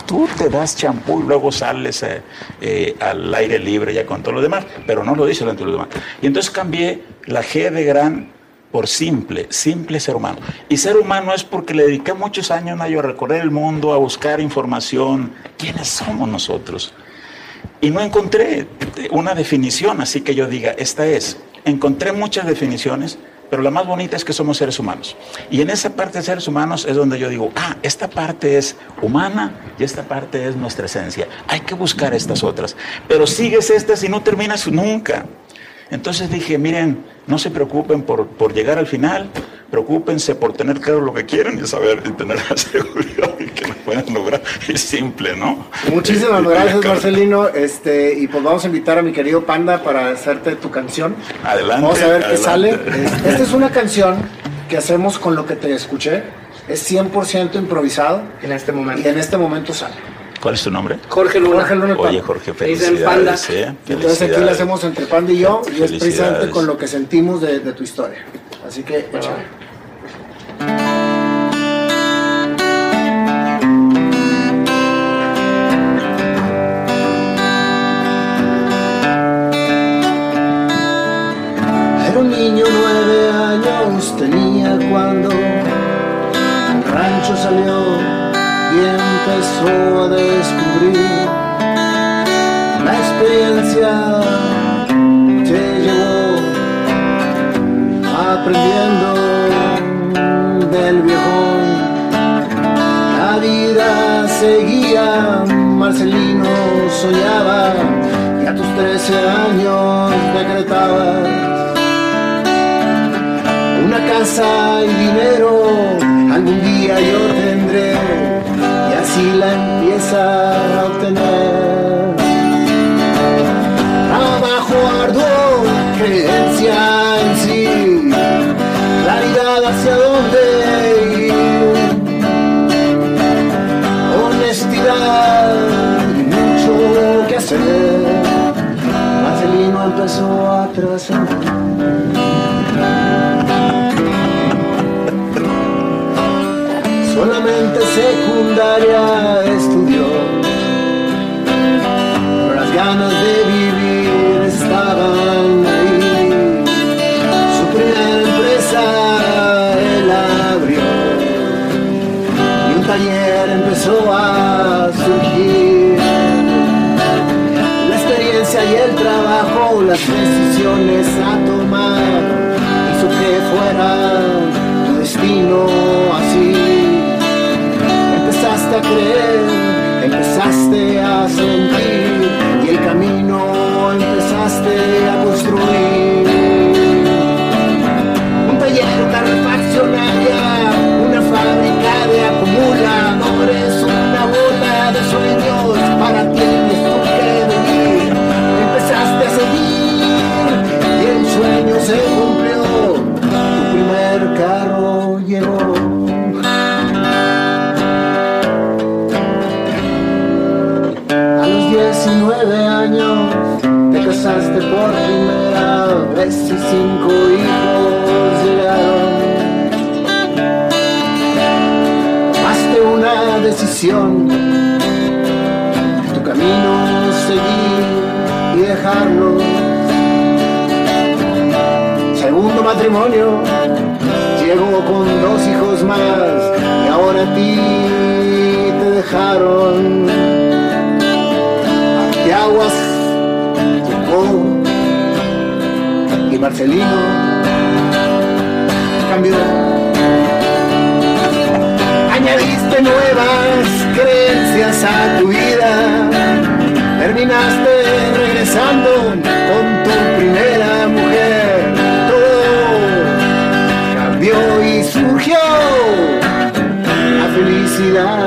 Speaker 2: Tú te das champú y luego sales eh, eh, al aire libre ya con todo lo demás, pero no lo dice delante de los demás. Y entonces cambié la G de gran por simple, simple ser humano. Y ser humano es porque le dediqué muchos años a recorrer el mundo, a buscar información. ¿Quiénes somos nosotros? Y no encontré una definición, así que yo diga, esta es. Encontré muchas definiciones, pero la más bonita es que somos seres humanos. Y en esa parte de seres humanos es donde yo digo, ah, esta parte es humana y esta parte es nuestra esencia. Hay que buscar estas otras. Pero sigues estas y no terminas nunca. Entonces dije, miren, no se preocupen por, por llegar al final, preocúpense por tener claro lo que quieren y saber y tener la seguridad pueden lograr. Es simple, ¿no?
Speaker 1: Muchísimas gracias, Marcelino. Este, y pues vamos a invitar a mi querido Panda para hacerte tu canción.
Speaker 2: Adelante.
Speaker 1: Vamos a ver qué sale. Esta es una canción que hacemos con lo que te escuché. Es 100% improvisado.
Speaker 3: En este momento.
Speaker 1: Y en este momento sale.
Speaker 2: ¿Cuál es tu nombre?
Speaker 3: Jorge Luna.
Speaker 1: Jorge Luna
Speaker 2: Oye, Jorge, felicidades. ¿eh?
Speaker 1: Entonces aquí lo hacemos entre Panda y yo y es precisamente con lo que sentimos de, de tu historia. Así que échale. Tenía cuando el rancho salió y empezó a descubrir la experiencia te llevó aprendiendo del viejón. La vida seguía, Marcelino soñaba y a tus 13 años decretabas una casa y dinero, algún día yo tendré y así la empieza a obtener. Trabajo arduo, creencia en sí, claridad hacia dónde ir, honestidad y mucho que hacer. Marcelino empezó a trazar. Secundaria estudió, pero las ganas de vivir estaban ahí. Su primera empresa él abrió y un taller empezó a surgir. La experiencia y el trabajo, las decisiones a tomar, hizo que fuera tu destino a creer, empezaste a sentir cinco hijos llegaron. Tomaste una decisión, tu camino seguir y dejarlo. Segundo matrimonio, llegó con dos hijos más y ahora a ti te dejaron. ¿Qué aguas Marcelino cambió. Añadiste nuevas creencias a tu vida, terminaste regresando con tu primera mujer. Todo cambió y surgió la felicidad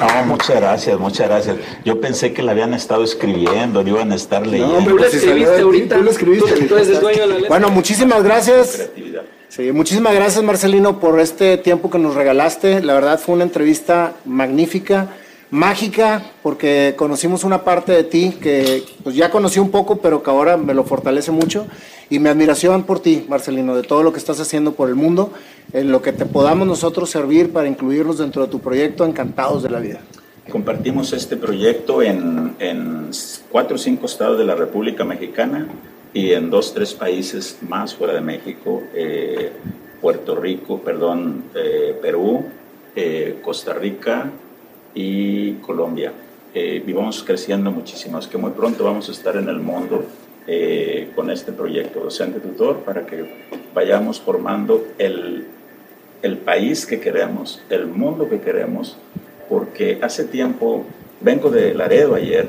Speaker 2: No, muchas gracias, muchas gracias. Yo pensé que la habían estado escribiendo, lo iban a estar leyendo.
Speaker 3: Tú la
Speaker 1: pues,
Speaker 3: escribiste
Speaker 1: salió de ti,
Speaker 3: ahorita.
Speaker 1: tú la escribiste.
Speaker 3: Tú- tú eres el dueño de la letra.
Speaker 1: Bueno, muchísimas gracias.
Speaker 2: Creatividad.
Speaker 1: Sí, muchísimas gracias Marcelino por este tiempo que nos regalaste. La verdad fue una entrevista magnífica, mágica, porque conocimos una parte de ti que pues ya conocí un poco, pero que ahora me lo fortalece mucho. Y mi admiración por ti, Marcelino, de todo lo que estás haciendo por el mundo, en lo que te podamos nosotros servir para incluirnos dentro de tu proyecto, encantados de la vida.
Speaker 2: Compartimos este proyecto en, en cuatro o cinco estados de la República Mexicana y en dos, tres países más fuera de México, eh, Puerto Rico, perdón, eh, Perú, eh, Costa Rica y Colombia. Eh, y vamos creciendo muchísimo, es que muy pronto vamos a estar en el mundo eh, con este proyecto docente tutor para que vayamos formando el, el país que queremos, el mundo que queremos, porque hace tiempo, vengo de Laredo ayer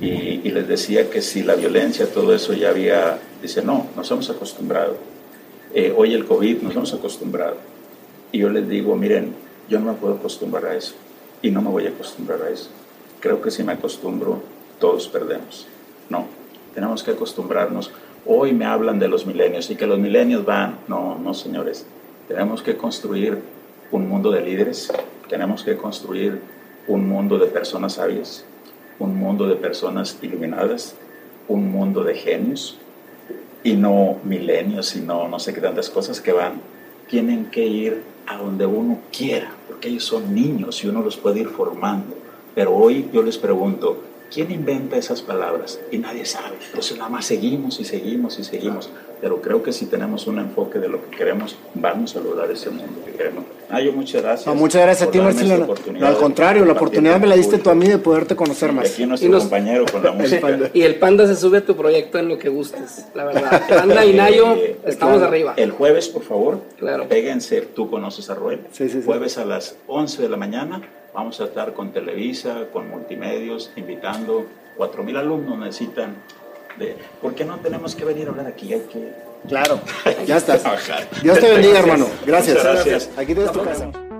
Speaker 2: y, y les decía que si la violencia, todo eso ya había, dice, no, nos hemos acostumbrado. Eh, hoy el COVID nos hemos acostumbrado. Y yo les digo, miren, yo no me puedo acostumbrar a eso y no me voy a acostumbrar a eso. Creo que si me acostumbro, todos perdemos. No, tenemos que acostumbrarnos. Hoy me hablan de los milenios y que los milenios van. No, no, señores. Tenemos que construir un mundo de líderes, tenemos que construir un mundo de personas sabias, un mundo de personas iluminadas, un mundo de genios y no milenios, sino no sé qué tantas cosas que van. Tienen que ir a donde uno quiera, ellos son niños y uno los puede ir formando. Pero hoy yo les pregunto, ¿quién inventa esas palabras? Y nadie sabe. Entonces nada más seguimos y seguimos y seguimos. Pero creo que si tenemos un enfoque de lo que queremos, vamos a lograr ese mundo que queremos. Ah, yo muchas gracias.
Speaker 1: No, muchas gracias a ti,
Speaker 2: oportunidad
Speaker 1: No, al contrario, la oportunidad me la diste tú a mí de poderte conocer
Speaker 2: Y
Speaker 1: más.
Speaker 2: aquí nuestro
Speaker 3: Y nos-
Speaker 2: compañero con la música.
Speaker 3: Y el Panda se sube a tu proyecto en lo que gustes, la verdad. Panda y Nayo,
Speaker 2: Eh,
Speaker 3: estamos
Speaker 2: claro,
Speaker 3: arriba.
Speaker 2: El jueves, por favor,
Speaker 3: Claro.
Speaker 2: péguense, tú conoces a Roel.
Speaker 1: Sí, sí, sí.
Speaker 2: Jueves a las 11 de la mañana vamos a estar con Televisa, con Multimedios, invitando 4.000 alumnos necesitan de... ¿Por qué no tenemos que venir a hablar aquí? Hay que
Speaker 1: Claro, ya estás. Dios te bendiga, hermano.
Speaker 2: Gracias.
Speaker 1: Gracias.
Speaker 2: Muchas gracias.
Speaker 1: Aquí tienes tu casa.